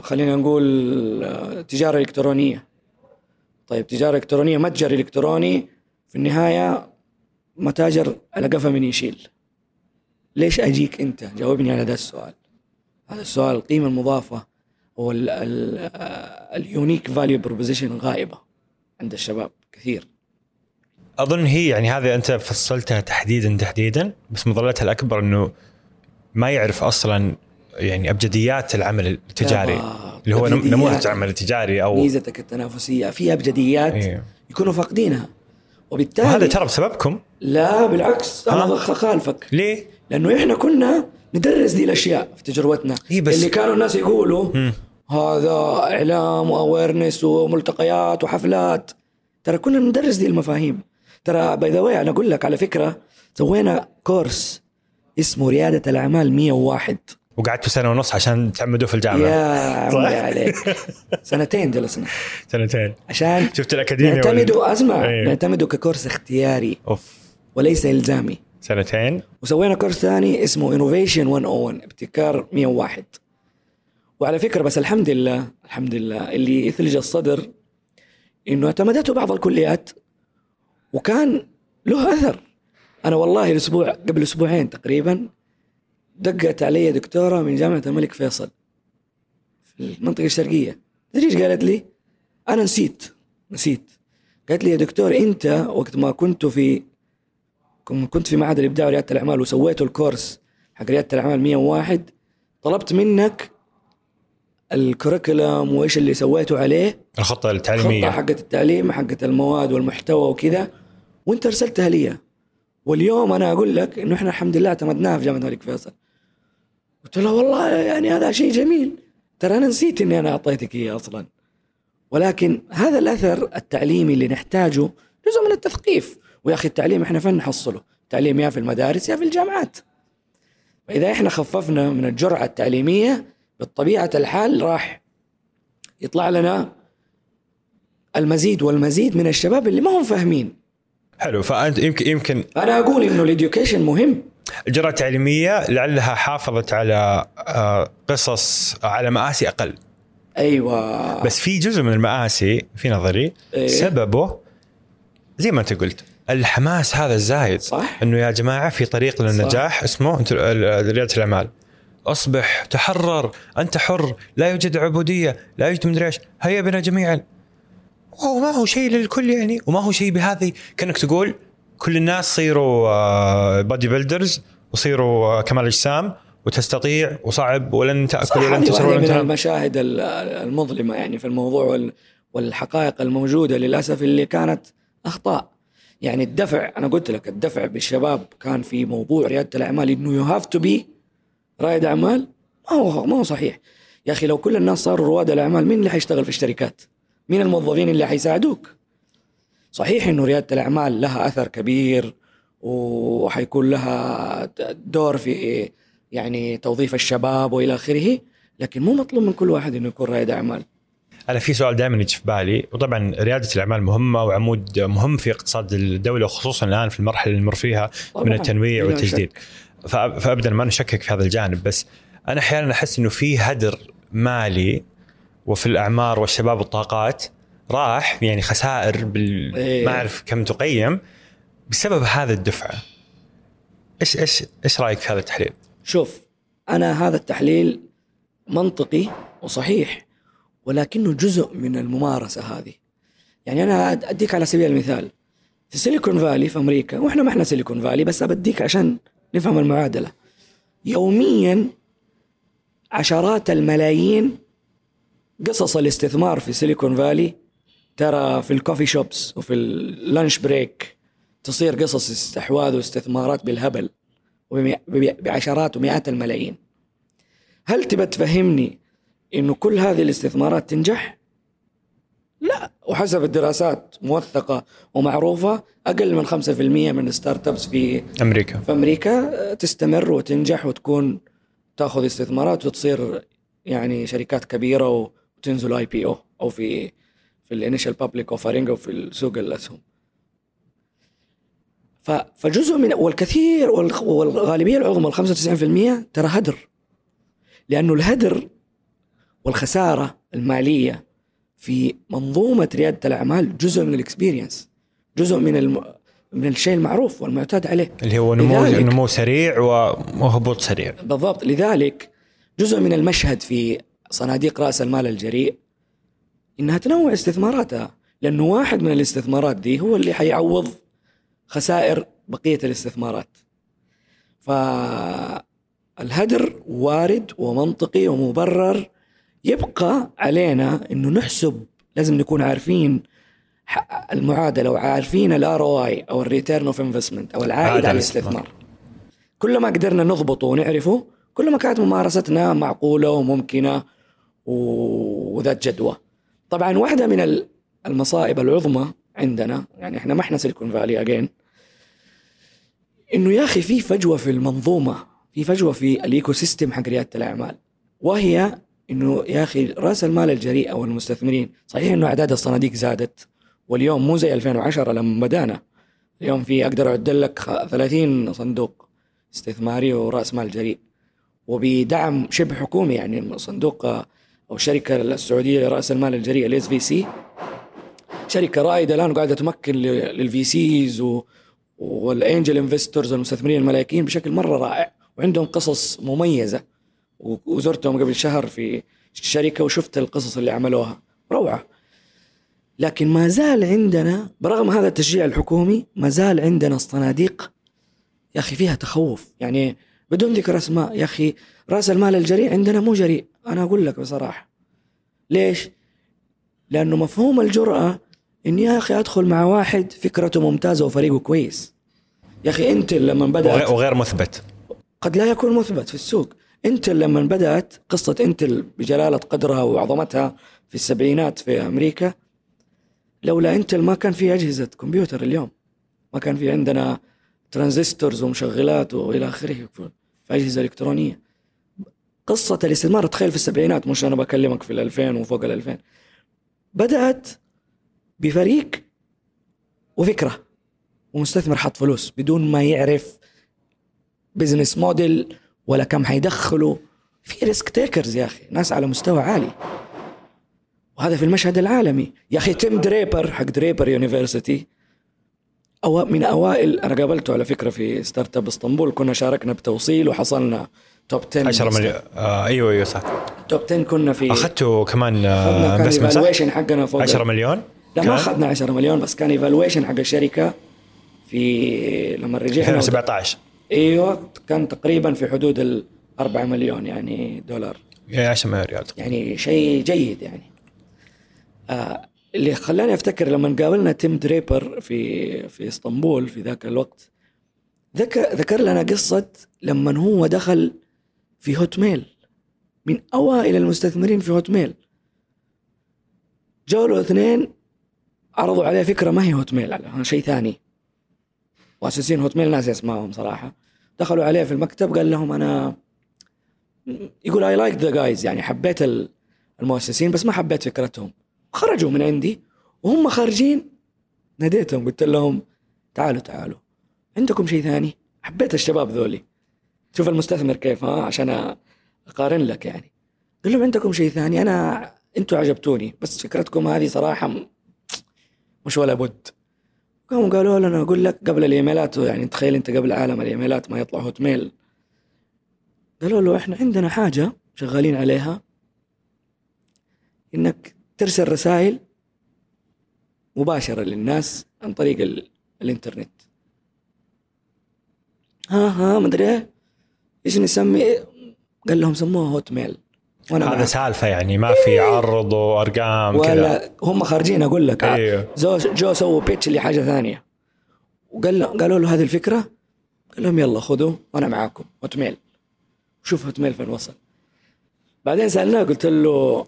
خلينا نقول آه تجارة إلكترونية. طيب تجارة إلكترونية متجر إلكتروني في النهاية متاجر على قفا من يشيل. ليش أجيك أنت؟ جاوبني على هذا السؤال. هذا السؤال القيمه المضافه هو ال unique value proposition غائبة عند الشباب كثير. أظن هي يعني هذه أنت فصلتها تحديدا تحديدا بس مظلتها الأكبر إنه ما يعرف أصلا يعني أبجديات العمل التجاري. اللي هو. نموذج العمل التجاري أو ميزتك التنافسية في أبجديات إيه. يكونوا فاقدينها وبالتالي وهذا ترى بسببكم لا بالعكس أنا؟ خالفك ليه؟ لأنه إحنا كنا ندرس دي الأشياء في تجربتنا إيه بس- اللي كانوا الناس يقولوا مم. هذا إعلام و awareness وملتقيات وحفلات ترى كنا ندرس دي المفاهيم ترى by the أنا أقول لك على فكرة سوينا كورس اسمه ريادة الأعمال 101 وقعدتوا سنة ونص عشان تعمدوا في الجامعة. يا عمي عليك. سنتين جلسنا. سنتين. عشان شفت الأكاديمية نعتمده اسمع إيه. نعتمده ك course اختياري. أوف. وليس إلزامي. سنتين. وسوينا كورس ثاني اسمه Innovation 101 ابتكار 101 وعلى فكرة بس الحمد لله الحمد لله اللي يثلج الصدر إنه اعتمدته بعض الكليات وكان له أثر. أنا والله الأسبوع قبل أسبوعين تقريبا دقت علي دكتورة من جامعة الملك فيصل في المنطقة الشرقية. تدري إيش قالت لي؟ أنا نسيت نسيت. قالت لي يا دكتور أنت وقت ما كنت في كنت في معهد الإبداع وريادة الأعمال وسويتوا الكورس حق ريادة الأعمال 101 طلبت منك الكوريكولم وإيش اللي سويته عليه الخطة التعليمية. الخطه حقت التعليم حقت المواد والمحتوى وكذا وأنت أرسلتها لي. واليوم أنا أقول لك إنه إحنا الحمد لله اعتمدناها في جامعة الملك فيصل. قلت له والله يعني هذا شيء جميل. ترى أنا نسيت إني أنا أعطيتك إياه أصلا. ولكن هذا الأثر التعليمي اللي نحتاجه جزء من التثقيف. ويا أخي التعليم إحنا فين نحصله؟ التعليم يا في المدارس يا في الجامعات. فإذا إحنا خففنا من الجرعة التعليمية بطبيعه الحال راح يطلع لنا المزيد والمزيد من الشباب اللي ما هم فاهمين. حلو. فأنت يمكن يمكن أنا أقول إنه الاديوكيشن مهم. الجرعه التعليميه لعلها حافظت على آه، قصص على مآسي أقل. أيوه. بس في جزء من المآسي في نظري إيه. سببه زي ما أنت قلت الحماس هذا الزايد. صح. إنه يا جماعة في طريق للنجاح اسمه انت- ال- ريادة الأعمال. أصبح تحرر أنت حر لا يوجد عبودية لا يوجد مدري إيش. هيا بنا جميعا. وهو ما هو شيء للكل يعني وما هو شيء بهذه كأنك تقول كل الناس صيروا بادي بيلدرز وصيروا آه، كمال أجسام وتستطيع وصعب ولن تأكل ولن تشرب ولن من تنام. المشاهد ال- المظلمة يعني في الموضوع وال- والحقائق الموجودة للأسف اللي كانت أخطاء. يعني الدفع أنا قلت لك الدفع بالشباب كان في موضوع ريادة الأعمال إنه you have to be رائد أعمال. ما هو ما هو صحيح. يا أخي لو كل الناس صاروا رواد الأعمال مين اللي حيشتغل في الشركات؟ مين الموظفين اللي حيساعدوك؟ صحيح إنه ريادة الأعمال لها أثر كبير وحيكون لها دور في يعني توظيف الشباب وإلى آخره لكن مو مطلوب من كل واحد إنه يكون رائد أعمال. أنا في سؤال دائما يجي في بالي وطبعا ريادة الأعمال مهمة وعمود مهم في اقتصاد الدولة وخصوصا الآن في المرحلة اللي نمر فيها من التنويع والتجديد. فابدا ما نشكك في هذا الجانب بس أنا أحيانا أحس إنه في هدر مالي وفي الأعمار والشباب والطاقات راح يعني خسائر بال... إيه. ما أعرف كم تقيم بسبب هذا الدفعه إيش إيش إيش رأيك في هذا التحليل؟ شوف أنا هذا التحليل منطقي وصحيح ولكنه جزء من الممارسة هذه يعني أنا أديك على سبيل المثال في سيليكون فالي في أمريكا وإحنا ما إحنا سيليكون فالي بس بديك عشان نفهم المعادلة يوميا عشرات الملايين قصص الاستثمار في سيليكون فالي ترى في ال coffee shops وفي ال lunch break تصير قصص استحواذ واستثمارات بالهبل بعشرات ومئات الملايين. هل تبى تفهمني إنه كل هذه الاستثمارات تنجح؟ لا وحسب الدراسات موثقة ومعروفة أقل من 5% من ال startups في أمريكا. في أمريكا تستمر وتنجح وتكون تأخذ استثمارات وتصير يعني شركات كبيرة وتنزل IPO أو في في ال initial public offering أو في السوق الأسهم. فجزء من والكثير والغ- والغالبية العظمى ال 95% ترى هدر. لأنه الهدر والخسارة المالية في منظومة ريادة الأعمال جزء من ال experience جزء من الم... من الشيء المعروف والمعتاد عليه. اللي هو نمو لذلك- نمو سريع وهبوط سريع. بالضبط. لذلك جزء من المشهد في صناديق رأس المال الجريء إنها تنوع استثماراتها لأنه واحد من الاستثمارات دي هو اللي حيعوض خسائر بقية الاستثمارات. فالهدر وارد ومنطقي ومبرر يبقى علينا إنه نحسب لازم نكون عارفين المعادلة وعارفين ال ROI أو ال return of investment أو العائد عائد على الاستثمار. كل ما قدرنا نضبطه ونعرفه كل ما كانت ممارستنا معقولة وممكنة وذات جدوى. طبعا واحدة من ال- المصائب العظمى عندنا يعني إحنا ما إحنا سيليكون فالي again إنه يا أخي في فجوة في المنظومة في فجوة في ال ecosystem حق ريادة الأعمال. وهي إنه يا أخي رأس المال الجريء أو المستثمرين صحيح إنه أعداد الصناديق زادت واليوم مو زي 2010 لما بدأنا. اليوم في أقدر أعد لك خ- 30 صندوق استثماري ورأس مال جريء. وبدعم شبه حكومي يعني صندوق أو شركة السعودية لراس المال الجريء ال SVC شركة رائدة الآن وقاعدة تمكن لل VCs وال angel investors المستثمرين الملاكين بشكل مرة رائع وعندهم قصص مميزة وزرتهم قبل شهر في الشركة وشفت القصص اللي عملوها. روعة. لكن ما زال عندنا برغم هذا التشجيع الحكومي ما زال عندنا الصناديق يا أخي فيها تخوف. يعني بدون ذكر أسماء. يا أخي رأس المال الجريء عندنا مو جريء. أنا أقول لك بصراحة. ليش؟ لأنه مفهوم الجرأة اني يا أخي أدخل مع واحد فكرته ممتازة وفريقه كويس. يا أخي أنت لما بدأت وغير مثبت. قد لا يكون مثبت في السوق. انتل لما بدأت قصة إنتل بجلالة قدرها وعظمتها في السبعينات في أمريكا لولا إنتل ما كان في أجهزة كمبيوتر اليوم. ما كان في عندنا ترانزستورز ومشغلات وإلى آخره. في اجهزه إلكترونية. قصة الاستثمار تخيل في السبعينات مش أنا بكلمك في ال2000 وفوق ال2000 بدأت بفريق وفكرة ومستثمر حط فلوس بدون ما يعرف business model ولا كم حيدخلوا في risk takers يا أخي ناس على مستوى عالي. وهذا في المشهد العالمي. يا أخي تيم دريبر حق دريبر University أو من أوائل أنا قابلته على فكرة في Startup إسطنبول كنا شاركنا بتوصيل وحصلنا top 10 10 مليون. آه أيوه أيوه صح. top 10 كنا في أخذتوا كمان آه كان evaluation حقنا فوق. 10 مليون؟ لا ما أخذنا 10 مليون بس كان evaluation حق الشركة في لما رجعنا 2017 أيوه كان تقريبا في حدود ال 4 مليون يعني دولار. يعني 10 مليون ريال يعني شيء جيد يعني. آه اللي خلاني أفتكر لما قابلنا تيم دريبر في في إسطنبول في ذاك الوقت ذكر ذكر لنا قصة لما هو دخل في Hotmail من أوائل المستثمرين في Hotmail له اثنين عرضوا عليه فكرة ما هي هوت ميل شيء ثاني. مؤسسين هوت ميل ناس اسمائهم صراحة. دخلوا عليه في المكتب قال لهم أنا يقول I like the guys يعني حبيت المؤسسين بس ما حبيت فكرتهم. خرجوا من عندي وهم خارجين. ناديتهم قلت لهم تعالوا تعالوا. عندكم شيء ثاني؟ حبيت الشباب ذولي. شوف المستثمر كيف ها عشان أقارن لك يعني. قل لهم عندكم شيء ثاني؟ أنا أنتم عجبتوني بس فكرتكم هذه صراحة مش ولا بد. قاموا قالوا لنا أقول لك قبل الإيميلات يعني تخيل أنت قبل عالم الإيميلات ما يطلع هوت ميل. قالوا له إحنا عندنا حاجة شغالين عليها. إنك ترسل رسائل مباشرة للناس عن طريق ال... الإنترنت. ها ها ما أدري إيش نسمي؟ قال لهم سموها هوت ميل وأنا هذا سالفة يعني ما في عرض وأرقام ولا كذا. هم خارجين أقول لك. أيوه. جو, جو سووا pitch لحاجة ثانية. وقال قالوا له هذه الفكرة. قال لهم يلا خذوا وأنا معاكم. هوت ميل شوف هوت ميل فين وصل. بعدين سألناه قلت له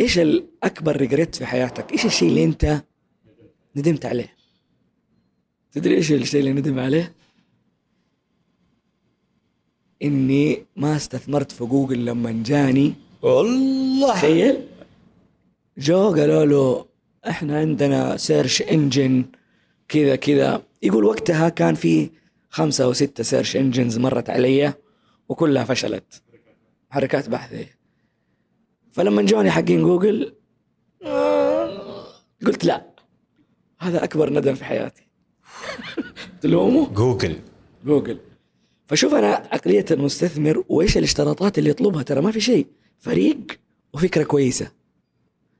إيش الأكبر regret في حياتك؟ إيش الشيء اللي أنت ندمت عليه؟ تدري إيش الشيء اللي ندم عليه؟ إني ما استثمرت في جوجل لما جاني والله تخيل جو قالوا له إحنا عندنا search engine كذا كذا يقول وقتها كان في خمسة أو ستة search engines مرت علي وكلها فشلت حركات بحثية فلما جوني حقين جوجل قلت لا هذا أكبر ندم في حياتي. تلومه جوجل. جوجل. فشوف أنا عقلية المستثمر وإيش الاشتراطات اللي يطلبها ترى ما في شيء. فريق وفكرة كويسة.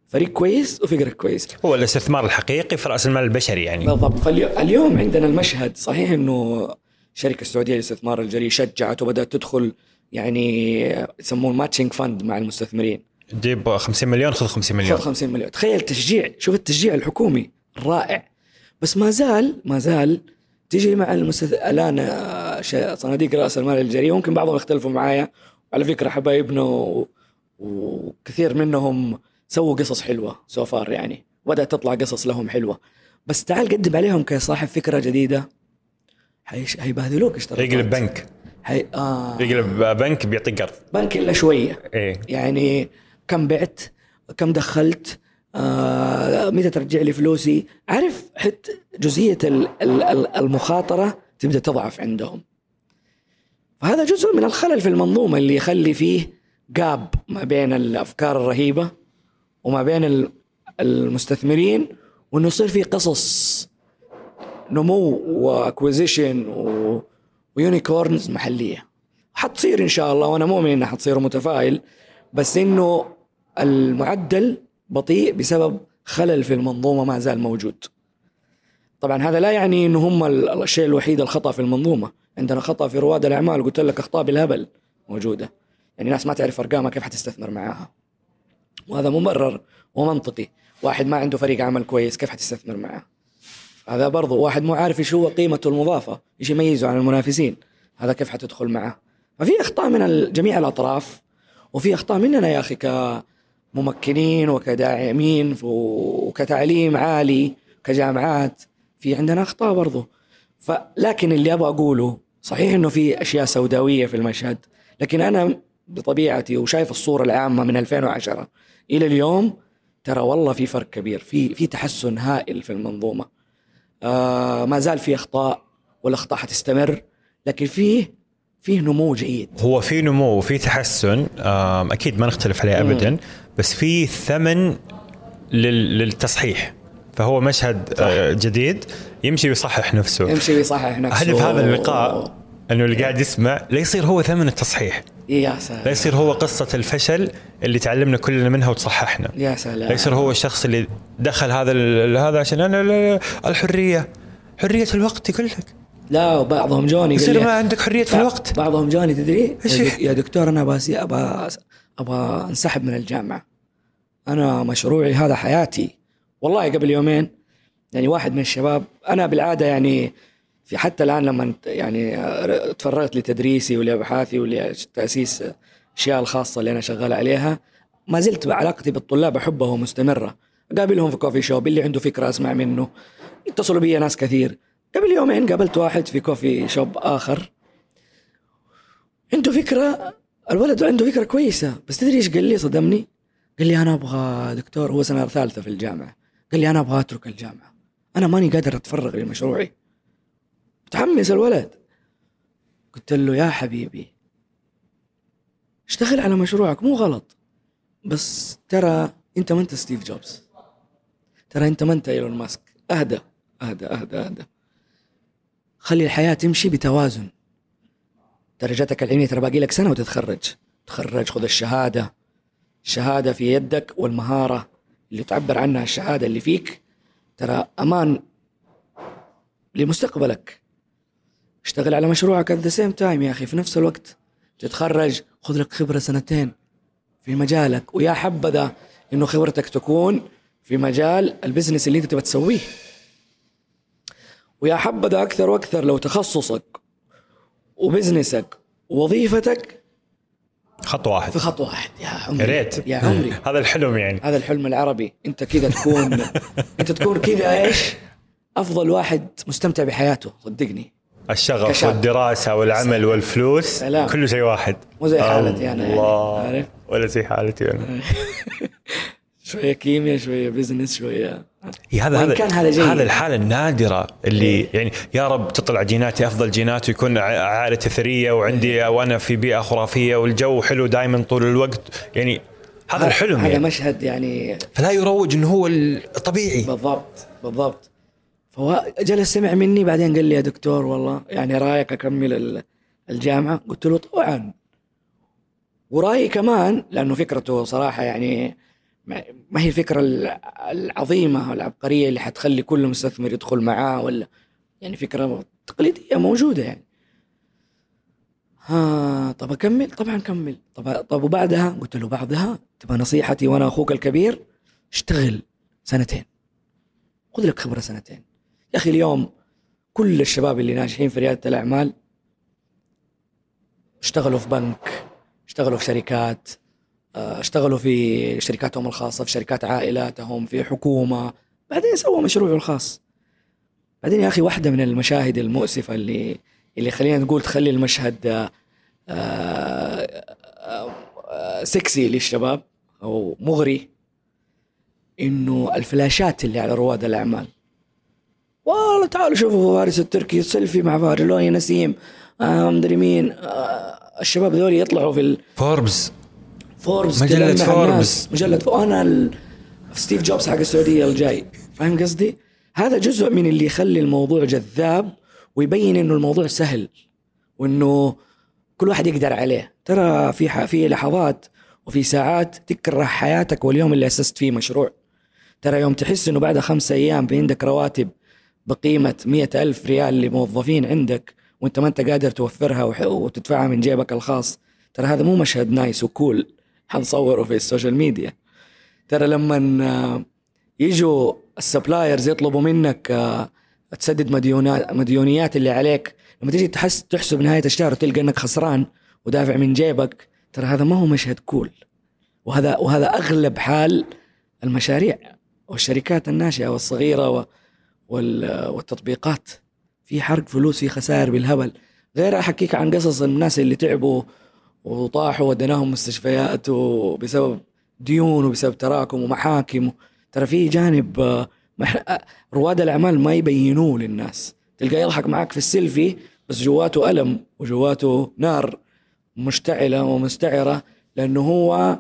فريق كويس وفكرة كويسة. هو الاستثمار الحقيقي في رأس المال البشري يعني. بالضبط. فاليوم عندنا المشهد صحيح إنه الشركة السعودية للاستثمار الجريء شجعت وبدأت تدخل يعني يسمون matching fund مع المستثمرين. جيب 50 مليون خذ 50 مليون. خذ 50 مليون. تخيل تشجيع شوف التشجيع الحكومي رائع بس ما زال ما زال تيجي مع المستث... الآن آه، صناديق رأس المال الجريء. ممكن بعضهم يختلفوا معايا. على فكرة حبايبنا و... وكثير منهم سووا قصص حلوة so far يعني. بدأت تطلع قصص لهم حلوة. بس تعال قدم عليهم كصاحب فكرة جديدة. حيش... هيبهذلوك اشتراك يقلب بنك. حي... آه... يقلب بنك بيعطيك قرض. بنك إلا شوية. إيه؟ يعني كم بعت كم دخلت آه... متى ترجع لي فلوسي عارف حتى جزئية المخاطرة تبدأ تضعف عندهم فهذا جزء من الخلل في المنظومة اللي يخلي فيه جاب ما بين الأفكار الرهيبة وما بين ال- المستثمرين وإنه يصير في قصص نمو و acquisition. و unicorns محلية حتصير إن شاء الله وأنا مؤمن انها حتصير متفائل بس إنه المعدل بطيء بسبب خلل في المنظومة ما زال موجود. طبعا هذا لا يعني إنه هم ال- الشيء الوحيد الخطأ في المنظومة. عندنا خطأ في رواد الأعمال قلت لك أخطاء بالهبل موجودة. يعني ناس ما تعرف ارقامها كيف حتستثمر معاها. وهذا مبرر ومنطقي. واحد ما عنده فريق عمل كويس كيف حتستثمر معاه؟ هذا برضو واحد مو عارف إيش هو قيمته المضافة إيش يميزه عن المنافسين. هذا كيف حتدخل معه؟ ففي أخطاء من جميع الأطراف وفي أخطاء مننا يا أخي كممكنين وكداعمين وكتعليم عالي كجامعات. في عندنا أخطاء برضو. فلكن اللي أبغى أقوله صحيح إنه في أشياء سوداوية في المشهد لكن أنا بطبيعتي وشايف الصورة العامة من 2010 إلى اليوم ترى والله في فرق كبير في في تحسن هائل في المنظومة. آه ما زال في أخطاء والأخطاء حتستمر لكن فيه فيه نمو جيد. هو في نمو وفي تحسن أكيد ما نختلف عليه ابدا بس في ثمن لل- للتصحيح. فهو مشهد آه، جديد يمشي ويصحح نفسه. يمشي ويصحح نفسه. هدف هذا اللقاء أنه اللي قاعد يسمع لا يصير هو ثمن التصحيح. يا سلام. لا يصير هو قصة الفشل اللي تعلمنا كلنا منها وتصححنا. يا سلام. لا يصير هو الشخص اللي دخل هذا هذا عشان أنا الحرية. حرية الوقت يقول لك لا وبعضهم جوني يصير ما عندك حرية في الوقت. بعضهم جاني تدري؟ يا دكتور أنا أبغى أبغى انسحب من الجامعة. أنا مشروعي هذا حياتي. والله قبل يومين يعني واحد من الشباب أنا بالعادة يعني في حتى الآن لما يعني تفرغت لتدريسي ولأبحاثي ولتأسيس الاشياء الخاصة اللي أنا شغال عليها ما زلت علاقتي بالطلاب أحبها ومستمرة. اقابلهم في كوفي شوب اللي عنده فكرة أسمع منه. يتصلوا بي ناس كثير. قبل يومين قابلت واحد في كوفي شوب آخر. عنده فكرة الولد عنده فكرة كويسة بس تدري إيش قال لي؟ صدمني. قال لي أنا أبغى دكتور هو سنة ثالثة في الجامعة. قال لي أنا أبغى أترك الجامعة. أنا ماني قادر أتفرغ لمشروعي. متحمس الولد. قلت له يا حبيبي اشتغل على مشروعك؟ مو غلط. بس ترى أنت ما أنت ستيف جوبز. ترى أنت ما أنت إيلون ماسك. أهدى أهدى أهدى أهدى. خلي الحياة تمشي بتوازن. درجتك العلمية ترى باقي لك سنة وتتخرج. تخرج خذ الشهادة. الشهادة في يدك والمهارة اللي تعبر عنها الشهادة اللي فيك. ترى أمان لمستقبلك. اشتغل على مشروعك at the same time يا أخي في نفس الوقت. تتخرج خذ لك خبرة سنتين في مجالك. ويا حبذا إنه خبرتك تكون في مجال ال business اللي أنت تبغى تسويه. ويا حبذا أكثر وأكثر لو تخصصك وبزنسك ووظيفتك خط واحد. في خط واحد. يا عمري. ريت. يا عمري. هذا الحلم يعني. هذا الحلم العربي. أنت كذا تكون أنت تكون كذا إيش؟ أفضل واحد مستمتع بحياته. صدقني. الشغف كشاب. والدراسة والعمل والفلوس. سلام. كله شيء واحد. مو زي حالتي أنا يعني. الله. عارف؟ ولا زي حالتي أنا. شوية كيمياء شوية business شوية. إيه هذا هذا كان هذا جيد. هذا الحالة النادرة اللي يعني يا رب تطلع جيناتي أفضل جينات ويكون عائلتي ثرية وعندي وأنا في بيئة خرافية والجو حلو دائما طول الوقت. يعني هذا الحلم هذا يعني. مشهد يعني فلا يروج إنه هو الطبيعي. بالضبط بالضبط. فهو جلس سمع مني بعدين قال لي يا دكتور والله يعني رأيك أكمل ال- الجامعة؟ قلت له طبعا. ورأيي كمان لأنه فكرته صراحة يعني ما هي الفكرة ال- العظيمة والعبقرية اللي حتخلي كل مستثمر يدخل معاه ولا يعني فكرة تقليدية موجودة يعني. ها طب أكمل؟ طبعا كمل طب طب وبعدها؟ قلت له بعدها؟ تبغى نصيحتي وأنا أخوك الكبير؟ اشتغل سنتين. خذ لك خبرة سنتين. يا أخي اليوم كل الشباب اللي ناجحين في ريادة الأعمال اشتغلوا في بنك اشتغلوا في شركات اشتغلوا في شركاتهم الخاصة في شركات عائلاتهم في حكومة. بعدين سووا مشروعه الخاص. بعدين يا أخي واحدة من المشاهد المؤسفة اللي اللي خلينا نقول تخلي المشهد آه، آه، سكسي للشباب أو مغري إنه ال flashات اللي على رواد الأعمال. والله تعالوا شوفوا فارس التركي سيلفي مع فارس لوني نسيم آه مدري مين آه الشباب ذول يطلعوا في فوربس. فوربس مجلة تلمع فوربس. فوربس أنا ال... ستيف جوبز حق السعودية الجاي. فاهم قصدي؟ هذا جزء من اللي يخلي الموضوع جذاب ويبين إنه الموضوع سهل وإنه كل واحد يقدر عليه. ترى في ح... في لحظات وفي ساعات تكره حياتك واليوم اللي أسست فيه مشروع. ترى يوم تحس إنه بعد خمسة أيام في عندك رواتب بقيمة مئة ألف ريال لموظفين عندك وإنت ما إنت قادر توفرها وتدفعها من جيبك الخاص. ترى هذا مو مشهد nice و cool. حنصوره في ال social media. ترى لما يجوا ال suppliers يطلبوا منك آه، تسدد مديونات مديونيات اللي عليك لما تيجي تحس تحسب نهاية الشهر وتلقى إنك خسران ودافع من جيبك ترى هذا ما هو مشهد cool وهذا وهذا أغلب حال المشاريع والشركات الناشئة والصغيرة والتطبيقات. في حرق فلوس في خسائر بالهبل. غير أحكيك عن قصص الناس اللي تعبوا وطاحوا وديناهم مستشفيات وبسبب ديون وبسبب تراكم ومحاكم. ترى في جانب آه، آه، رواد الأعمال ما يبينوه للناس. تلقاه يضحك معك في السيلفي بس جواته ألم وجواته نار مشتعلة ومستعرة لأنه هو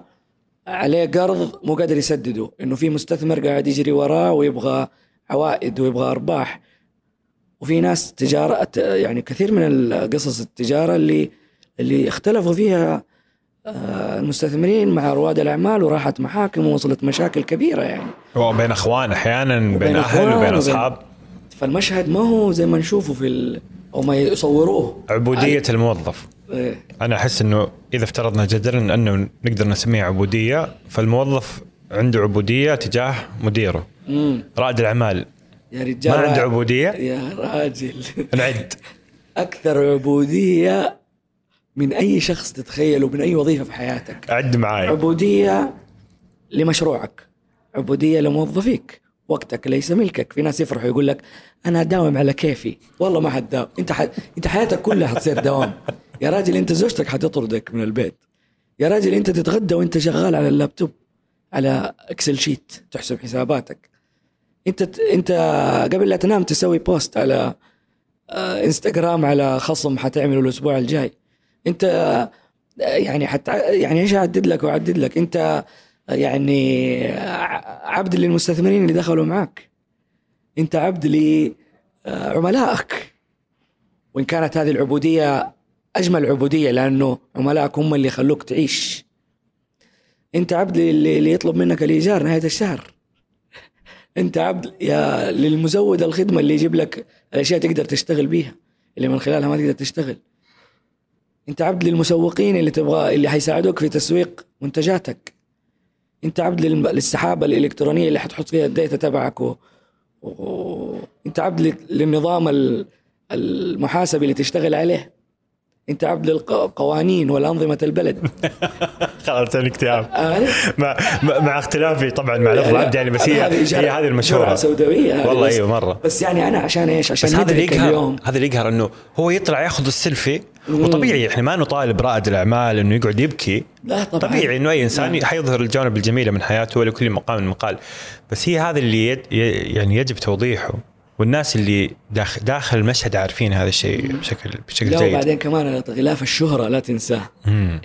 عليه قرض مو قادر يسدده. إنه في مستثمر قاعد يجري وراه ويبغى عوائد ويبغى أرباح. وفي ناس تجارة يعني كثير من القصص التجارة اللي اللي اختلفوا فيها آه، المستثمرين مع رواد الأعمال وراحت محاكم ووصلت مشاكل كبيرة يعني. وبين أخوان أحيانا بين أهل وبين أصحاب. فالمشهد ما هو زي ما نشوفه في ال... أو ما يصوروه. عبودية الموظف. إيه. أنا أحس إنه إذا افترضنا جدلا أنه نقدر نسميها عبودية فالموظف عنده عبودية تجاه مديره. مم. رائد الأعمال. يا رجال ما عنده عبودية؟ يا راجل. نعد. أكثر عبودية من أي شخص تتخيله من أي وظيفة في حياتك. عد معاي. عبودية لمشروعك عبودية لموظفيك. وقتك ليس ملكك. في ناس يفرحوا يقول لك أنا أداوم على كيفي. والله ما حتداوم. أنت ح... أنت حياتك كلها حتصير دوام. يا راجل أنت زوجتك حتطردك من البيت. يا راجل أنت تتغدى وأنت شغال على اللابتوب على Excel sheet تحسب حساباتك. أنت أنت قبل لا تنام تسوي post على آه، انستغرام على خصم حتعمله الأسبوع الجاي. انت يعني حت يعني إيش اعدد لك واعدد لك؟ انت يعني عبد للمستثمرين اللي دخلوا معك انت عبد لعملائك. وإن كانت هذه العبودية أجمل عبودية لأنه عملائك هم اللي يخلوك تعيش. انت عبد اللي يطلب منك الإيجار نهاية الشهر. انت عبد يا للمزود الخدمة اللي يجيب لك الاشياء تقدر تشتغل بيها اللي من خلالها ما تقدر تشتغل. انت عبد للمسوقين اللي تبغى اللي حيساعدوك في تسويق منتجاتك. انت عبد للسحابة الإلكترونية اللي حتحط فيها الداتا تبعك و... و... انت عبد لل- للنظام ال- المحاسبي اللي تشتغل عليه. انت عبد للقوانين والأنظمة البلد. خلصتني اكتئاب. آه، مع, مع اختلافي طبعا مع لفظ عبد يعني بس هي هي هذه المشهورة. سوداوية والله أيوه مرة. بس يعني أنا عشان إيش؟ عشان بس هذا اللي يقهر هذا اللي يقهر إنه هو يطلع يأخذ السيلفي وطبيعي إحنا ما نطالب رائد الأعمال إنه يقعد يبكي. لا طبعا. طبيعي إنه أي إنسان نعم. حيظهر الجوانب الجميله من حياته ولكل مقام مقال. بس هي هذا اللي يد يعني يجب توضيحه. والناس اللي داخل, داخل المشهد عارفين هذا الشيء بشكل بشكل جيد. وبعدين كمان غلاف الشهرة لا تنساه.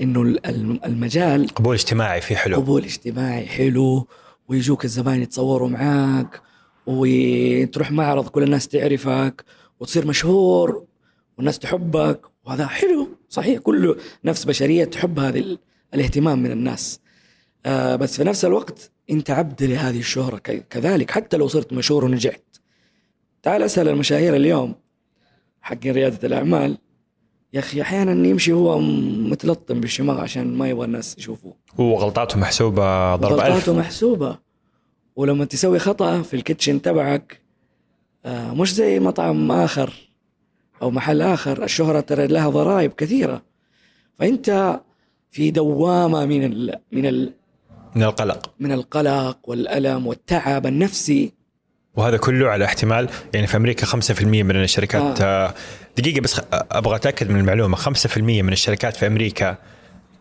إنه ال- الم- المجال قبول اجتماعي فيه حلو. قبول اجتماعي حلو ويجوك الزباين يتصوروا معاك وتروح معرض كل الناس تعرفك وتصير مشهور والناس تحبك وهذا حلو صحيح كل نفس بشرية تحب هذا ال- الاهتمام من الناس. آه بس في نفس الوقت أنت عبد لهذه الشهرة ك- كذلك حتى لو صرت مشهور ونجحت. تعال أسأل المشاهير اليوم حق ريادة الأعمال. يا أخي أحيانا يمشي هو متلطم بالشماغ عشان ما يبغى الناس يشوفوه. وغلطاته محسوبة ضرب ألف. غلطاته محسوبة. ولما تسوي خطأ في الكيتشن تبعك آه، مش زي مطعم آخر أو محل آخر. الشهرة ترى لها ضرائب كثيرة. فأنت في دوامة من ال من ال من القلق. من القلق والألم والتعب النفسي. وهذا كله على احتمال يعني في أمريكا 5% من الشركات آه. دقيقة بس خ- أبغى أتأكد من المعلومة 5% من الشركات في أمريكا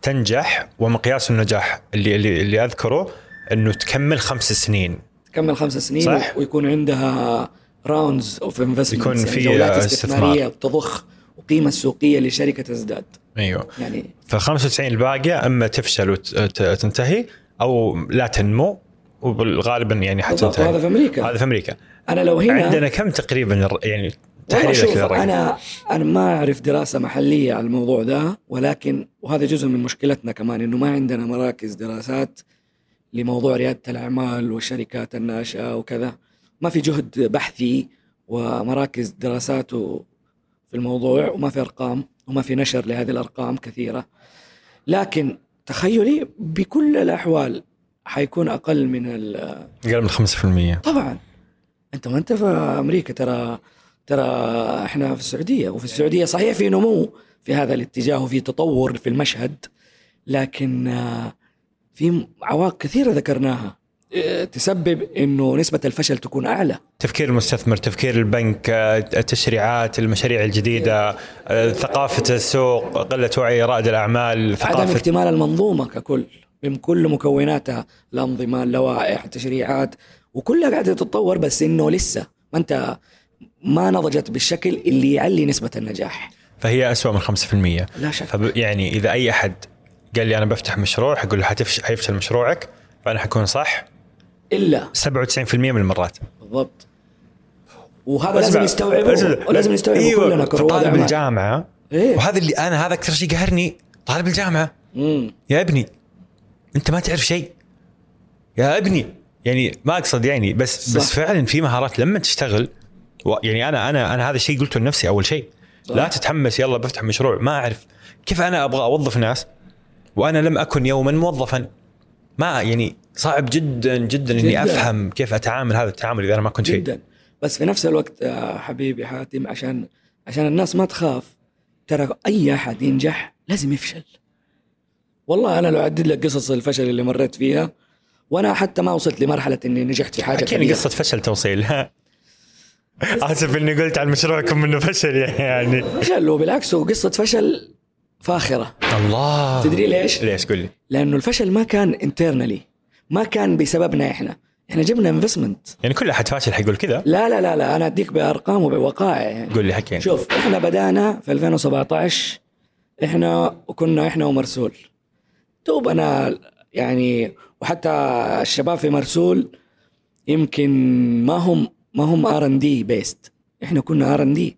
تنجح ومقياس النجاح اللي اللي, اللي أذكره إنه تكمل خمس سنين تكمل خمس سنين صح. ويكون عندها rounds of investment يكون في جولات استثمار. استثمارية بتضخ والقيمه السوقية للشركه تزداد أيوه يعني ف 95 الباقية أما تفشل وتنتهي أو لا تنمو وغالبا يعني حتنتهي وهذا في أمريكا. هذا في أمريكا. أنا لو هنا عندنا كم تقريبا يعني تحليلك للرقم أنا أنا ما أعرف دراسة محلية على الموضوع ده ولكن وهذا جزء من مشكلتنا كمان إنه ما عندنا مراكز دراسات لموضوع ريادة الأعمال والشركات الناشئة وكذا. ما في جهد بحثي ومراكز دراسات في الموضوع وما في أرقام وما في نشر لهذه الأرقام كثيرة. لكن تخيلي بكل الأحوال حيكون أقل من ال أقل من 5% طبعا. أنت ما انت في أمريكا ترى ترى إحنا في السعودية وفي السعودية صحيح في نمو في هذا الاتجاه وفي تطور في المشهد لكن آه، في عوائق كثيرة ذكرناها آه، تسبب إنه نسبة الفشل تكون أعلى. تفكير المستثمر تفكير البنك آه، التشريعات المشاريع الجديدة ثقافة السوق قلة وعي رائد الأعمال عدم ثقافة اكتمال المنظومة ككل. بكل مكوناتها الانظمه اللوائح التشريعات وكلها قاعدة تتطور بس إنه لسه ما أنت ما نضجت بالشكل اللي يعلي نسبة النجاح. فهي أسوأ من 5% لا شك. فب يعني إذا أي أحد قال لي أنا بفتح مشروع حقول له حتفش حيفشل مشروعك فأنا حكون صح؟ إلا. 97% من المرات. بالضبط. وهذا لازم يستوعبه ولازم نستوعبه أيوة. كلنا طالب أعمال. الجامعة إيه. وهذا اللي أنا هذا أكثر شيء قهرني طالب الجامعة. مم. يا ابني. أنت ما تعرف شيء. يا ابني يعني ما أقصد يعني بس صح. بس فعلا في مهارات لما تشتغل يعني أنا أنا أنا هذا الشيء قلته لنفسي أول شيء. صح. لا تتحمس يلا بفتح مشروع ما أعرف. كيف أنا أبغى أوظف ناس؟ وأنا لم أكن يوما موظفا. ما يعني صعب جدا جدا إني جداً. أفهم كيف أتعامل هذا التعامل إذا أنا ما كنت شيء. جدا. بس في نفس الوقت حبيبي حاتم عشان عشان الناس ما تخاف ترى أي أحد ينجح لازم يفشل. والله أنا لو أعدد لك قصص الفشل اللي مريت فيها وأنا حتى ما وصلت لمرحلة إني نجحت في حاجة كبيرة. قصة فشل توصيل. آسف إني قلت عن مشروعكم إنه فشل يعني. فشل وبالعكس هو قصة فشل فاخرة. الله. تدري ليش؟ ليش؟ قول لي. لأنه الفشل ما كان انترنالي ما كان بسببنا إحنا. إحنا جبنا انفستمنت يعني كل أحد فاشل حيقول كذا؟ لا لا لا لا أنا أديك بأرقام وبوقائع يعني. قول لي حكي شوف إحنا بدأنا في 2017 إحنا كنا إحنا ومرسول. دوب أنا يعني وحتى الشباب في مرسول يمكن ما هم ما هم R&D based إحنا كنا R&D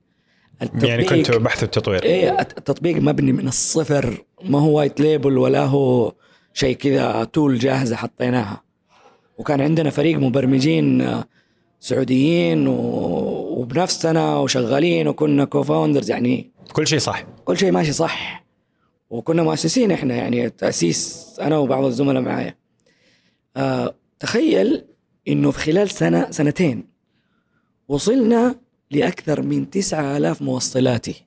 يعني كنتوا بحث التطوير. إيه التطبيق مبني من الصفر. ما هو white label ولا هو شيء كذا tool جاهزة حطيناها. وكان عندنا فريق مبرمجين آه، سعوديين و- وبنفسنا وشغالين وكنا co-founders يعني كل شيء صح. كل شيء ماشي صح. وكنا مؤسسين إحنا يعني تأسيس أنا وبعض الزملاء معايا. آه تخيل إنه في خلال سنة سنتين وصلنا لأكثر من 9000 موصلاتي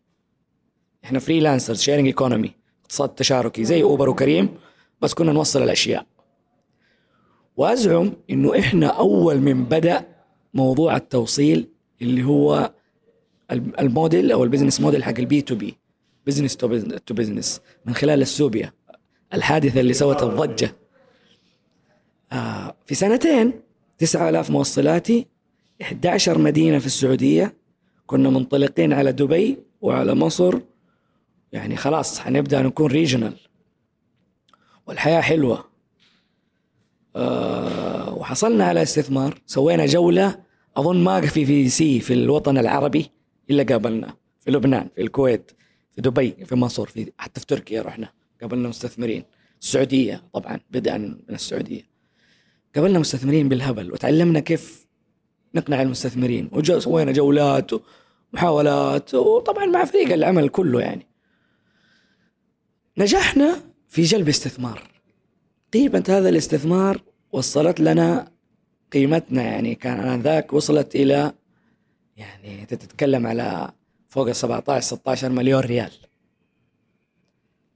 إحنا freelancers sharing economy اقتصاد تشاركي زي اوبر وكريم بس كنا نوصل الأشياء. وأزعم إنه إحنا أول من بدأ موضوع التوصيل اللي هو الموديل أو ال business model حق ال B2B business to business من خلال السوبيا الحادثة اللي سوت الضجة. آه في سنتين 9000 موصلاتي 11 مدينة في السعودية. كنا منطلقين على دبي وعلى مصر. يعني خلاص حنبدأ نكون regional والحياة حلوة. آه وحصلنا على استثمار. سوينا جولة أظن ما في في سي في الوطن العربي إلا قابلنا في لبنان في الكويت. في دبي في مصر في حتى في تركيا رحنا قابلنا مستثمرين السعودية طبعا بدءا من السعودية. قابلنا مستثمرين بالهبل وتعلمنا كيف نقنع المستثمرين. وسوينا جولات ومحاولات وطبعا مع فريق العمل كله يعني. نجحنا في جلب استثمار. قيمة هذا الاستثمار وصلت لنا قيمتنا يعني كان آنذاك وصلت إلى يعني أنت تتكلم على فوق ال 17 16 مليون ريال.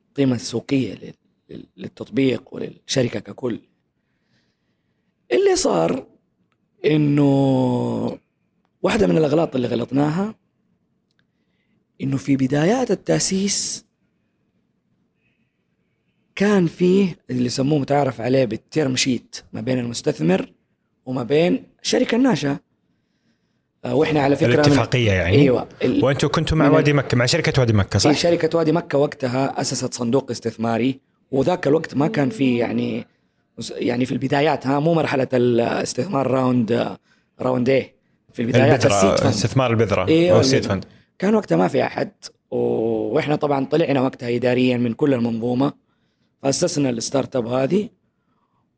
القيمة السوقية لل- لل- للتطبيق وللشركة ككل. اللي صار إنه واحدة من الأغلاط اللي غلطناها إنه في بدايات التأسيس كان فيه اللي يسموه متعارف عليه بال term sheet ما بين المستثمر وما بين الشركة الناشئة وإحنا على فكرة من- الاتفاقية يعني أيوه ال- وأنتم كنتم مع وادي مكة مع شركة وادي مكة صح؟ في شركة وادي مكة وقتها أسست صندوق استثماري وذاك الوقت ما كان في يعني يعني في البدايات ها مو مرحلة الاستثمار round round إيه في البدايات البذرة fund استثمار البذرة أيوه أو ال seed البذرة. fund كان وقتها ما في أحد و- وإحنا طبعا طلعنا وقتها إداريا من كل المنظومة فأسسنا ال startup هذه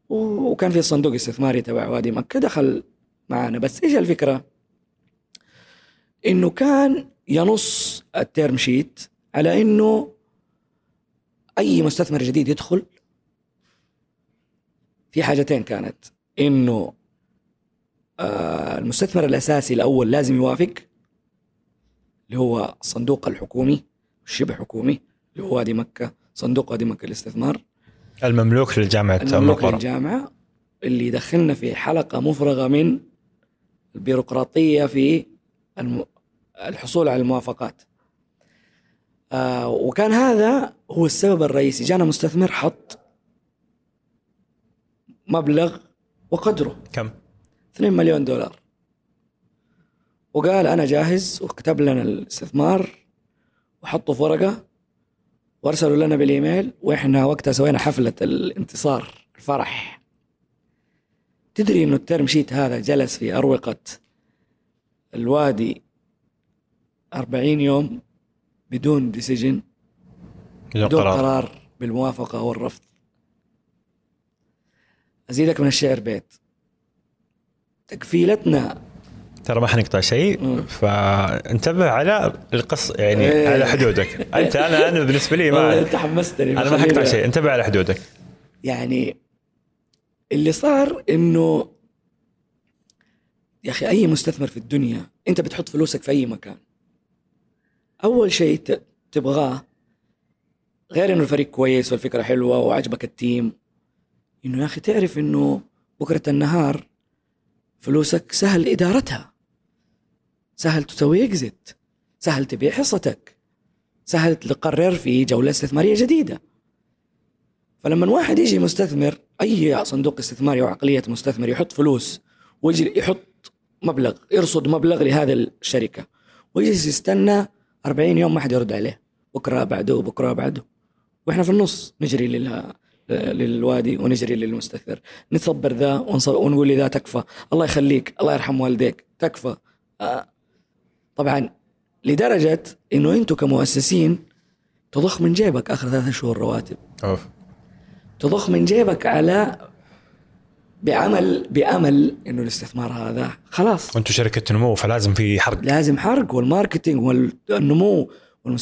و- وكان في صندوق استثماري تبع وادي مكة دخل معنا بس إيش الفكرة؟ إنه كان ينص ال term sheet على إنه أي مستثمر جديد يدخل في حاجتين كانت إنه آه المستثمر الأساسي الأول لازم يوافق اللي هو الصندوق الحكومي الشبه حكومي اللي هو وادي مكة صندوق وادي مكة للاستثمار المملوك لجامعه المملوك مقبره للجامعة اللي يدخلنا في حلقة مفرغة من البيروقراطية في. الحصول على الموافقات. آه وكان هذا هو السبب الرئيسي. جانا مستثمر حط مبلغ وقدره. كم؟ 2 مليون دولار. وقال أنا جاهز وكتب لنا الاستثمار وحطه في ورقه وأرسلوا لنا بالإيميل وإحنا وقتها سوينا حفلة الانتصار الفرح. تدري إنه ال term sheet هذا جلس في أروقة الوادي 40 يوم بدون decision بدون قرار. قرار بالموافقة أو الرفض. أزيدك من الشعر بيت. تكفيلتنا. ترى ما حنقطع شيء. فانتبه على القص يعني إيه. على حدودك. أنت أنا أنا بالنسبة لي ما أنت حمستني أنا ما حقطع شيء. انتبه على حدودك. يعني اللي صار إنه يا أخي أي مستثمر في الدنيا أنت بتحط فلوسك في أي مكان. أول شيء تبغاه غير إنه الفريق كويس والفكرة حلوة وعجبك التيم. إنه يا أخي تعرف إنه بكرة النهار فلوسك سهل إدارتها. سهل تسوي اكزيت سهل تبيع حصتك. سهل تقرر في جولة استثمارية جديدة. فلما واحد يجي مستثمر أي صندوق استثماري أو عقلية مستثمر يحط فلوس ويجي يحط مبلغ يرصد مبلغ لهذه الشركة. ويجلس يستنى 40 يوم ما حد يرد عليه. بكرة بعده بكرة بعده. وإحنا في النص نجري لل للوادي ونجري للمستثمر. نصبر ذا ونقول لذا تكفى. الله يخليك الله يرحم والديك. تكفى. آه. طبعا لدرجة إنه أنتم كمؤسسين تضخ من جيبك آخر ثلاثة شهور رواتب. أوف. تضخ من جيبك على بعمل بأمل إنه الاستثمار هذا خلاص. وأنتم شركة نمو فلازم في حرق. لازم حرق وال marketing والنمو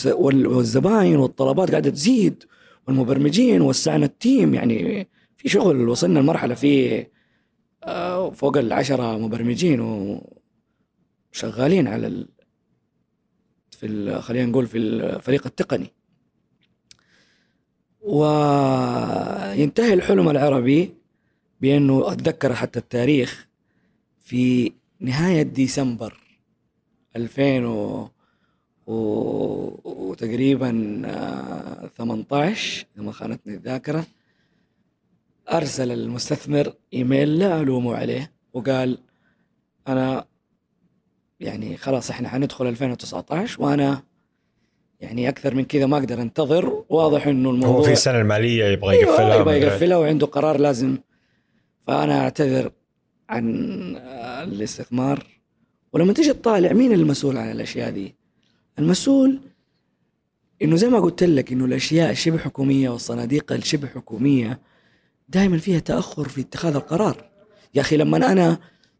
والزباين والطلبات قاعدة تزيد والمبرمجين وسعنا التيم. يعني في شغل وصلنا لمرحلة في آه، فوق العشرة مبرمجين وشغالين على ال... في ال... خلينا نقول في الفريق التقني. وينتهي الحلم العربي. بأنه أتذكر حتى التاريخ في نهاية ديسمبر 2000 و... و... وتقريبا آه، 18 إذا ما خانتني الذاكرة أرسل المستثمر إيميل لا ألومه عليه وقال أنا يعني خلاص إحنا حندخل 2019 وأنا يعني أكثر من كذا ما أقدر أنتظر واضح إنه الموضوع هو في السنة المالية يبغى أيوة، يقفلها يبغى مدري. يقفلها وعنده قرار لازم فأنا أعتذر عن آه، الاستثمار ولما تيجي تطالع مين المسؤول عن الأشياء دي؟ المسؤول إنه زي ما قلت لك إنه الأشياء الشبه حكومية والصناديق الشبه حكومية دائما فيها تأخر في اتخاذ القرار يا أخي لما أنا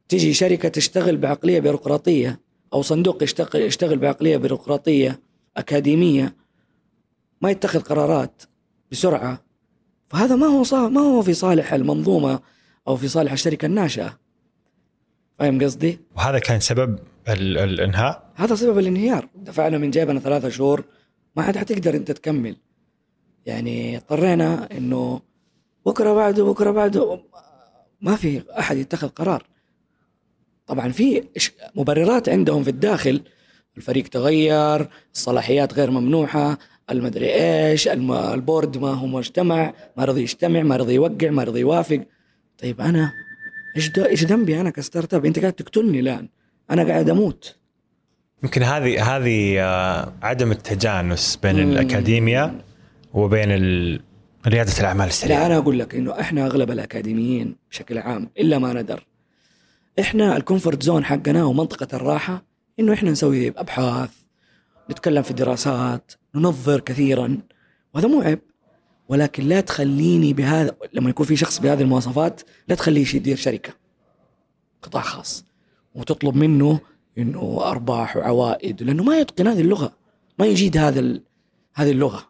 تيجي شركة تشتغل بعقلية بيروقراطية أو صندوق يشتغل يشتغل بعقلية بيروقراطية أكاديمية ما يتخذ قرارات بسرعة فهذا ما هو ما هو في صالح المنظومة أو في صالح الشركة الناشئة. فاهم قصدي؟ وهذا كان سبب ال- الإنهاء؟ هذا سبب الانهيار. دفعنا من جيبنا ثلاثة شهور ما عاد حتقدر أنت تكمل. يعني اضطرينا إنه بكرة بعده بكرة بعده ما في أحد يتخذ قرار. طبعا في مبررات عندهم في الداخل. الفريق تغير الصلاحيات غير ممنوحة المدري إيش ال board ما هو مجتمع ما رضي يجتمع ما رضي يوقع ما رضي يوافق. طيب أنا إيش إيش ذنبي أنا ك startup؟ أنت قاعد تقتلني الآن. أنا قاعد أموت. يمكن هذه هذه آه، عدم التجانس بين مم. الاكاديميا وبين ال- ريادة الأعمال لا السريعه أنا أقول لك إنه إحنا أغلب الأكاديميين بشكل عام إلا ما ندر. إحنا ال comfort zone حقنا ومنطقة الراحة إنه إحنا نسوي أبحاث نتكلم في دراسات ننظر كثيرا. وهذا مو عيب. ولكن لا تخليني بهذا لما يكون في شخص بهذه المواصفات لا تخليه يدير شركة. قطاع خاص. وتطلب منه إنه أرباح وعوائد لأنه ما يتقن هذه اللغة. ما يجيد هذا ال- هذه اللغة.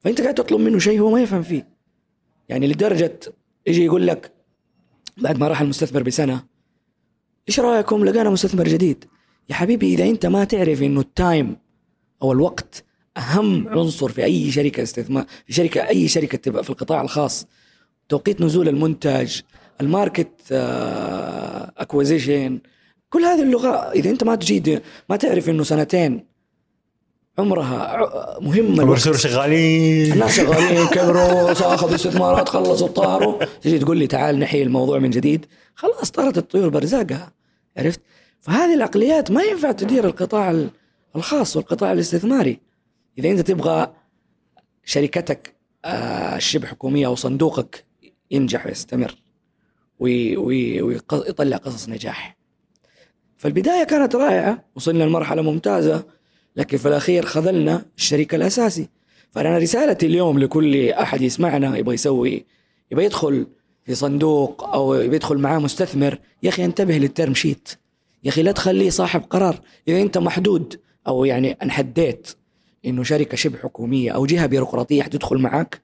فأنت قاعد تطلب منه شيء هو ما يفهم فيه. يعني لدرجة يجي يقول لك بعد ما راح المستثمر بسنة إيش رأيكم؟ لقينا مستثمر جديد. يا حبيبي إذا أنت ما تعرف إنه ال time أو الوقت أهم عنصر في أي شركة استثمار في شركه أي شركة تبقى في القطاع الخاص. توقيت نزول المنتج ال market acquisition كل هذه اللغة إذا أنت ما تجيد ما تعرف إنه سنتين عمرها الوقت. مرسول شغالين. الناس شغالين كبروا اخذوا استثمارات خلصوا طاروا. تجي تقول لي تعال نحيي الموضوع من جديد. خلاص طارت الطيور برزاقها عرفت؟ فهذه العقليات ما ينفع تدير القطاع ال- الخاص والقطاع الاستثماري. إذا أنت تبغى شركتك آه، الشبه حكومية أو صندوقك ينجح ويستمر وي- وي- ويطلع قصص نجاح. فالبداية كانت رائعة وصلنا لمرحلة ممتازة لكن في الأخير خذلنا الشريك الأساسي. فأنا رسالتي اليوم لكل أحد يسمعنا يبغى يسوي يبغى يدخل في صندوق أو يدخل معاه مستثمر يا أخي انتبه لل term sheet يا أخي لا تخليه صاحب قرار. إذا أنت محدود أو يعني أنحديت إنه شركة شبه حكومية أو جهة بيروقراطية حتدخل معك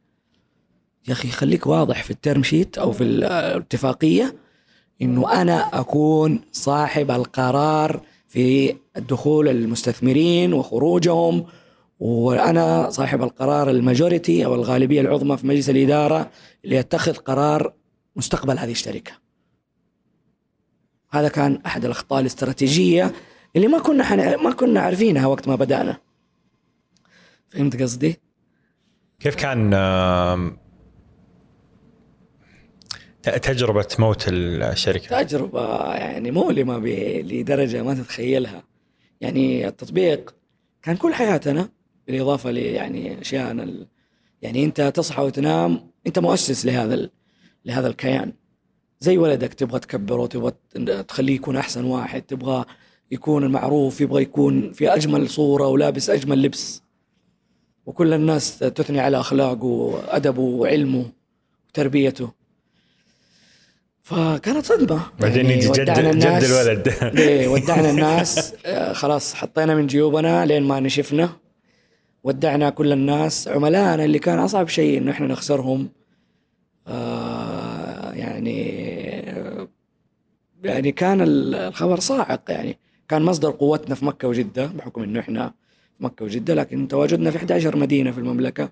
يا أخي خليك واضح في ال term sheet أو في الاتفاقية إنه أنا أكون صاحب القرار في الدخول المستثمرين وخروجهم وأنا صاحب القرار الماجوريتي أو الغالبية العظمى في مجلس الإدارة اللي يتخذ قرار مستقبل هذه الشركة. هذا كان أحد الأخطاء الاستراتيجية اللي ما كنا حن... ما كنا عارفينها وقت ما بدأنا. فهمت قصدي؟ كيف كان آم، ت- تجربة موت الشركة؟ تجربة يعني مؤلمة لدرجة ما تتخيلها. يعني التطبيق كان كل حياتنا بالإضافة يعني أشياء ال... يعني أنت تصحى وتنام أنت مؤسس لهذا ال... لهذا الكيان. زي ولدك تبغى تكبره تبغى تخليه يكون أحسن واحد تبغى يكون معروف يبغى يكون في أجمل صورة ولابس أجمل لبس. وكل الناس تثني على أخلاقه وأدبه وعلمه وتربيته. فكانت صدمة. بعدين يعني يجي جد ودعنا جد الناس- الولد. إيه، ودعنا الناس. آه، خلاص حطينا من جيوبنا لين ما نشفنا. ودعنا كل الناس. عملائنا اللي كان أصعب شيء إنه إحنا نخسرهم. آه يعني يعني كان ال- الخبر صاعق. يعني كان مصدر قوتنا في مكة وجدة بحكم إنه إحنا في مكة وجدة لكن تواجدنا في 11 مدينة في المملكة.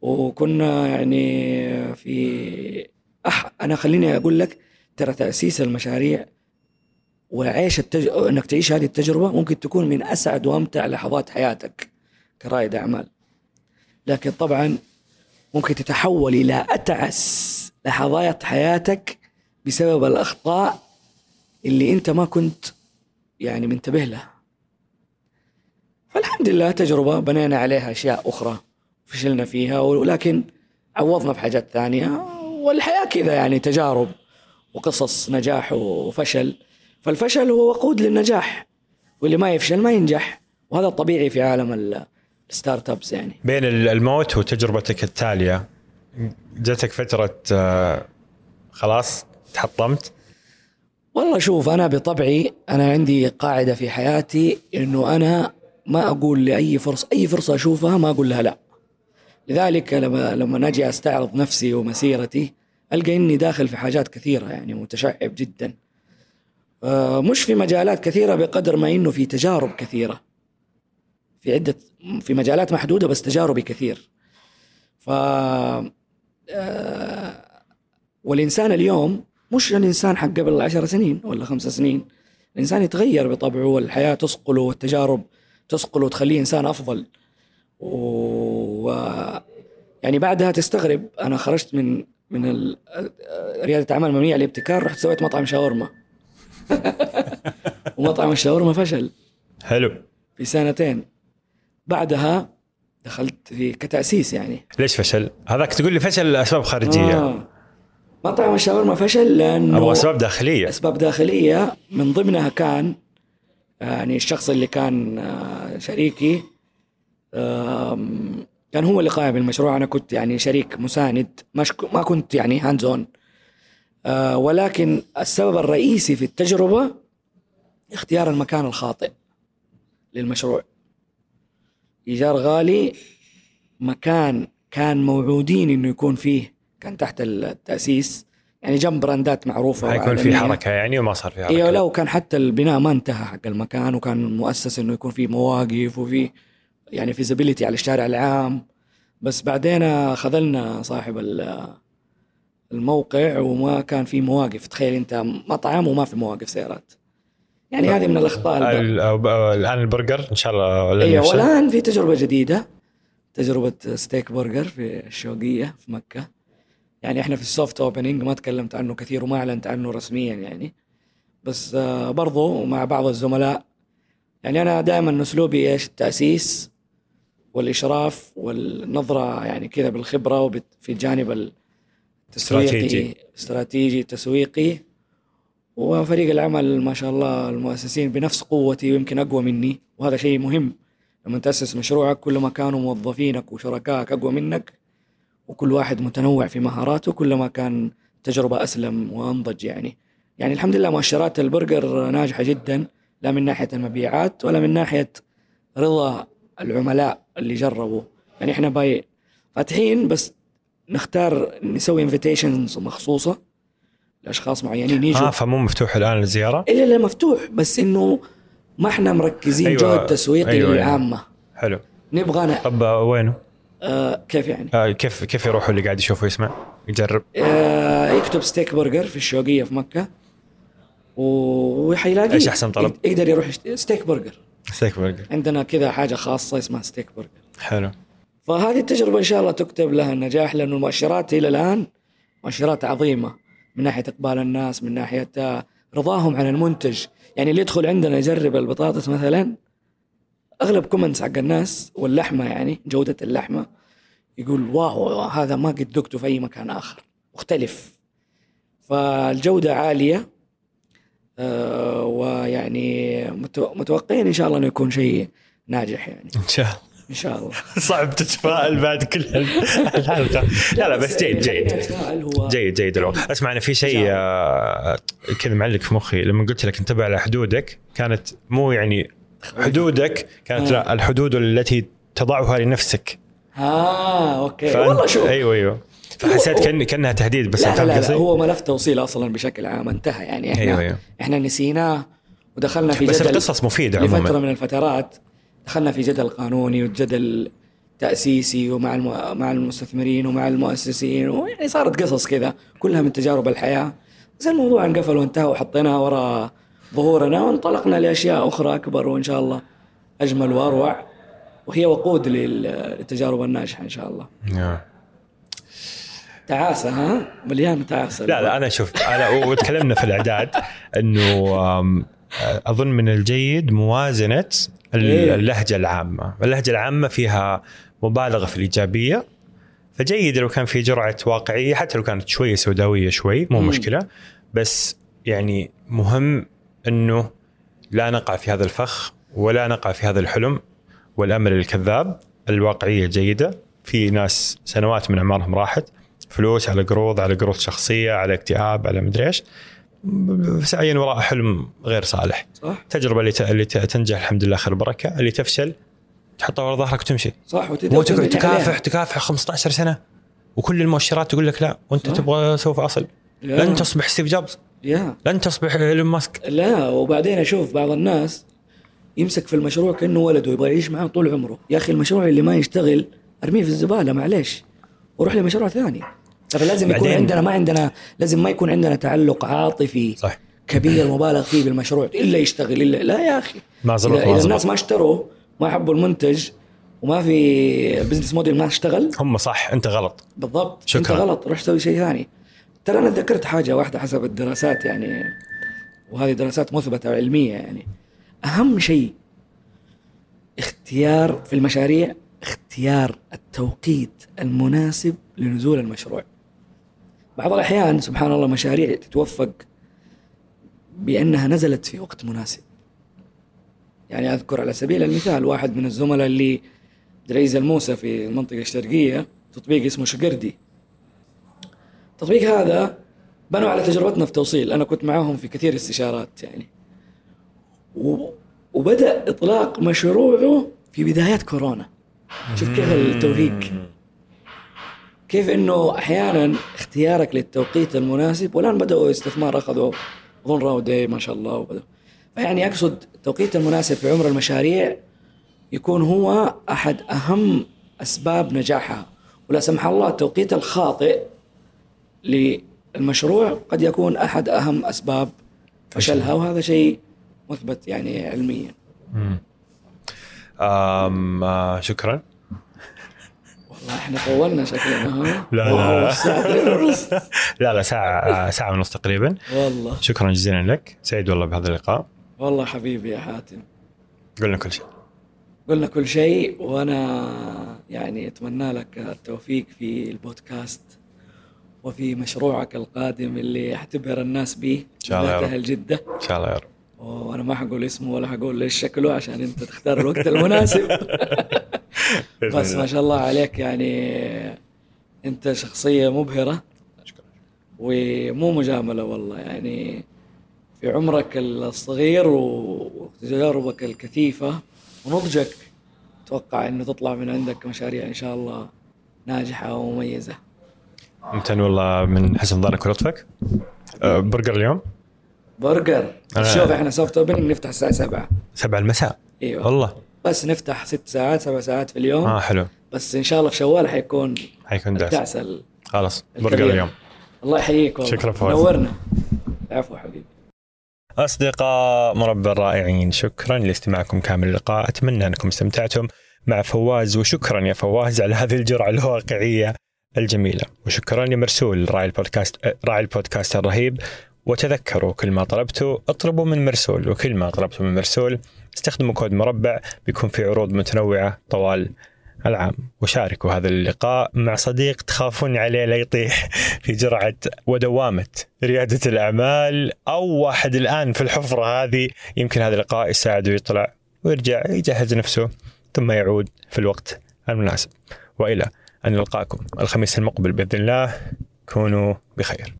وكنا يعني في أح... أنا خليني أقول لك ترى تأسيس المشاريع وعيش التج... إنك تعيش هذه التجربة ممكن تكون من أسعد وأمتع لحظات حياتك كرائد أعمال. لكن طبعا ممكن تتحول إلى أتعس لحظات حياتك بسبب الأخطاء اللي أنت ما كنت يعني منتبه لها. فالحمد لله تجربة بنينا عليها أشياء أخرى فشلنا فيها ولكن عوضنا بحاجات ثانية والحياة كذا يعني تجارب وقصص نجاح وفشل. فالفشل هو وقود للنجاح واللي ما يفشل ما ينجح وهذا الطبيعي في عالم ال- الستارت أبس يعني. بين ال- الموت وتجربتك التالية جاتك فترة آه، خلاص تحطمت؟ والله شوف أنا بطبعي أنا عندي قاعدة في حياتي إنه أنا ما أقول لأي فرصة أي فرصة أشوفها ما أقول لها لا. لذلك لما لما أجي أستعرض نفسي ومسيرتي ألقى إني داخل في حاجات كثيرة يعني متشعب جدا. آه، مش في مجالات كثيرة بقدر ما إنه في تجارب كثيرة. في عدة في مجالات محدودة بس تجاربي كثير. ف آه، والإنسان اليوم مش الإنسان حق قبل عشر سنين ولا خمس سنين. الإنسان يتغير بطبعه والحياة تصقله والتجارب تصقله وتخليه إنسان أفضل. و يعني بعدها تستغرب أنا خرجت من من ال... ريادة أعمال مبنية على الابتكار رحت سويت مطعم شاورما. ومطعم الشاورما فشل. حلو. في سنتين. بعدها دخلت في كتأسيس يعني. ليش فشل؟ هذاك تقول لي فشل اسباب خارجية. آه. مطعم الشاورما فشل لأنه أبغى أسباب داخلية. أسباب داخلية من ضمنها كان يعني الشخص اللي كان آه، شريكي كان هو اللي قائم بالمشروع أنا كنت يعني شريك مساند مش ما كنت يعني hands on ولكن السبب الرئيسي في التجربة اختيار المكان الخاطئ للمشروع. إيجار غالي مكان كان موعودين إنه يكون فيه كان تحت التأسيس. يعني جنب براندات معروفة حيكون في. حركة يعني وما صار في حركة. أيوه لا وكان حتى البناء ما انتهى حق المكان وكان مؤسس إنه يكون في مواقف وفي يعني فيزابيليتي على الشارع العام. بس بعدين خذلنا صاحب ال- الموقع وما كان في مواقف. تخيل أنت مطعم وما في مواقف سيارات. يعني هذه من الأخطاء الآن البرجر إن شاء الله أيوه. والآن في تجربة جديدة تجربة ستيك برجر في الشوقية في مكة. يعني إحنا في ال soft opening ما تكلمت عنه كثير وما أعلنت عنه رسميا يعني. بس آه، برضو مع بعض الزملاء يعني أنا دائما أسلوبي إيش؟ التأسيس والإشراف والنظرة يعني كذا بالخبرة وفي الجانب التسويقي استراتيجي. استراتيجي تسويقي. وفريق العمل ما شاء الله المؤسسين بنفس قوتي ويمكن أقوى مني. وهذا شيء مهم. لما تأسس مشروعك كل ما كانوا موظفينك وشركائك أقوى منك وكل واحد متنوع في مهاراته كلما كان تجربة أسلم وأنضج يعني يعني الحمد لله مؤشرات البرجر ناجحة جدا لا من ناحية المبيعات ولا من ناحية رضا العملاء اللي جربوا يعني إحنا باي فاتحين بس نختار نسوي invitations مخصوصة لأشخاص معينين يجوا آه فمو مفتوح الآن للزياره إلا لا مفتوح بس إنه ما إحنا مركزين أيوة، جهد تسويقي أيوة، أيوة أيوة. للعامه حلو نبغى. طب وينه؟ آه كيف يعني؟ آه كيف كيف يروحوا اللي قاعد يشوف ويسمع؟ يجرب. آه يكتب steak burger في الشوقية في مكة و- وحيلاقيه إيش أحسن طلب؟ يق- يقدر يروح. steak burger. steak burger. عندنا كذا حاجة خاصة اسمها steak burger. حلو. فهذه التجربة إن شاء الله تكتب لها النجاح لأنه المؤشرات إلى الآن مؤشرات عظيمة من ناحية إقبال الناس من ناحية آه، رضاهم عن المنتج. يعني اللي يدخل عندنا يجرب البطاطس مثلا أغلب comments حق الناس واللحمة يعني جودة اللحمة يقول wow هذا ما قد ذقته في أي مكان آخر. مختلف. فالجودة عالية آه، ويعني متو- متوقعين إن شاء الله إنه يكون شيء ناجح يعني. إن شاء الله. إن شاء الله. صعب تتفائل بعد كل الحلقة لا لا بس جيد جيد. جيد جيد الوضع. اسمع أنا في شيء آه، كذا معلق في مخي. لما قلت لك انتبه على حدودك كانت مو يعني حدودك كانت. لا الحدود التي تضعها لنفسك. آه أوكي. فأنت- والله شوف. أيوه أيوه. فحسيت كان كأنها تهديد بس لا لا, لا؟ هو ملف توصيل أصلا بشكل عام انتهى. يعني إحنا أيوه أيوه. إحنا نسيناه ودخلنا في بس جدل القصص مفيدة لفترة عموما. من الفترات. دخلنا في جدل قانوني وجدل تأسيسي ومع الم... مع المستثمرين ومع المؤسسين ويعني صارت قصص كذا كلها من تجارب الحياة. بس الموضوع انقفل وانتهى وحطيناها وراء ظهورنا وانطلقنا لأشياء أخرى أكبر وإن شاء الله. أجمل وأروع. وهي وقود لل- للتجارب الناجحة إن شاء الله. آه. تعاسة ها؟ مليان تعاسة. لا لا أنا شوف أنا وتكلمنا في الإعداد إنه آم، أظن من الجيد موازنة ال- إيه. اللهجة العامة، اللهجة العامة فيها مبالغة في الإيجابية. فجيد لو كان في جرعة واقعية حتى لو كانت شوية سوداوية شوي مو مم. مشكلة. بس يعني مهم أنه لا نقع في هذا الفخ ولا نقع في هذا الحلم والأمل الكذاب الواقعية جيدة. في ناس سنوات من أعمارهم راحت. فلوس على قروض على قروض شخصية على اكتئاب على مدري إيش. سعيا وراء حلم غير صالح. صح. التجربه اللي اللي تنجح الحمد لله خير بركه اللي تفشل تحطها ورا ظهرك وتمشي. صح مو تقعد تكافح. تكافح 15 سنة وكل المؤشرات تقول لك لا وانت صح. تبغى سوف أصل. لن تصبح ستيف جوبز. يا. لن تصبح إيلون ماسك. لا وبعدين أشوف بعض الناس يمسك في المشروع كأنه ولده يبغى يعيش معاه طول عمره. يا أخي المشروع اللي ما يشتغل أرميه في الزبالة معليش. وروح لمشروع ثاني. ترى لازم يكون عندنا ما عندنا لازم ما يكون عندنا تعلق عاطفي صح. كبير مبالغ فيه بالمشروع إلا يشتغل الا لا يا أخي. ما زبط اذا, ما إذا الناس ما اشتروا ما حبوا المنتج وما في business model ما اشتغل هم صح أنت غلط. بالضبط شكراً. انت غلط. روح سوي شيء ثاني. ترى أنا ذكرت حاجة واحدة حسب الدراسات يعني وهذه دراسات مثبتة علميه يعني. أهم شيء اختيار في المشاريع اختيار التوقيت المناسب لنزول المشروع. بعض الأحيان سبحان الله مشاريع تتوفق بأنها نزلت في وقت مناسب. يعني أذكر على سبيل المثال واحد من الزملاء اللي دريز الموسى في المنطقة الشرقية تطبيق اسمه شقردي. التطبيق هذا بنوا على تجربتنا في توصيل. أنا كنت معاهم في كثير استشارات يعني. وبدأ إطلاق مشروعه في بدايات كورونا. شوف كيف التوفيق. كيف إنه أحيانا اختيارك للتوقيت المناسب والآن بدأوا استثمار أخذوا أظن راو دي ما شاء الله وبدأ فيعني أقصد التوقيت المناسب في عمر المشاريع يكون هو أحد أهم أسباب نجاحها. ولا سمح الله التوقيت الخاطئ للمشروع قد يكون أحد أهم أسباب فشلها وهذا شيء مثبت يعني علميا. آه شكرا. والله إحنا طولنا شكلنا ها؟ لا لا. لا لا ساعة ساعة ونص تقريبا. والله. شكرا جزيلا لك. سعيد والله بهذا اللقاء. والله حبيبي يا حاتم. قلنا كل شيء. قلنا كل شيء وأنا يعني أتمنى لك التوفيق في البودكاست. وفي مشروعك القادم اللي احتبر الناس به إن شاء الله يا رب. الجده إن شاء الله يا رب. وأنا ما حقول اسمه ولا حقول ليش شكله عشان أنت تختار الوقت المناسب. بس ما شاء الله عليك يعني أنت شخصية مبهرة ومو مجاملة والله. يعني في عمرك الصغير وتجاربك الكثيفة ونضجك أتوقع إنه تطلع من عندك مشاريع إن شاء الله ناجحة ومميزة. ممتن والله من حسن ظنك ولطفك أه، برجر اليوم؟ برجر. شوف إحنا soft opening نفتح الساعة 7 7 المساء؟ إيوه. والله. بس نفتح ست ساعات سبع ساعات في اليوم. آه حلو. بس إن شاء الله في شوال حيكون حيكون ال... خلاص برجر اليوم. الله يحييك والله. شكرا فواز. نورنا. العفو حبيبي. أصدقاء مربى الرائعين شكرا لاستماعكم كامل اللقاء. أتمنى أنكم استمتعتم. مع فواز وشكرا يا فواز على هذه الجرعة الواقعية. الجميلة. وشكرا لمرسول راعي البودكاست راعي البودكاست الرهيب. وتذكروا كل ما طلبتوا اطلبوا من مرسول وكل ما طلبتوا من مرسول استخدموا كود مربى بيكون في عروض متنوعة طوال العام. وشاركوا هذا اللقاء مع صديق تخافون عليه لا يطيح في جرعة ودوامة ريادة الأعمال أو واحد الآن في الحفرة هذه. يمكن هذا اللقاء يساعده يطلع ويرجع يجهز نفسه ثم يعود في الوقت المناسب. وإلى أن نلقاكم الخميس المقبل بإذن الله. كونوا بخير.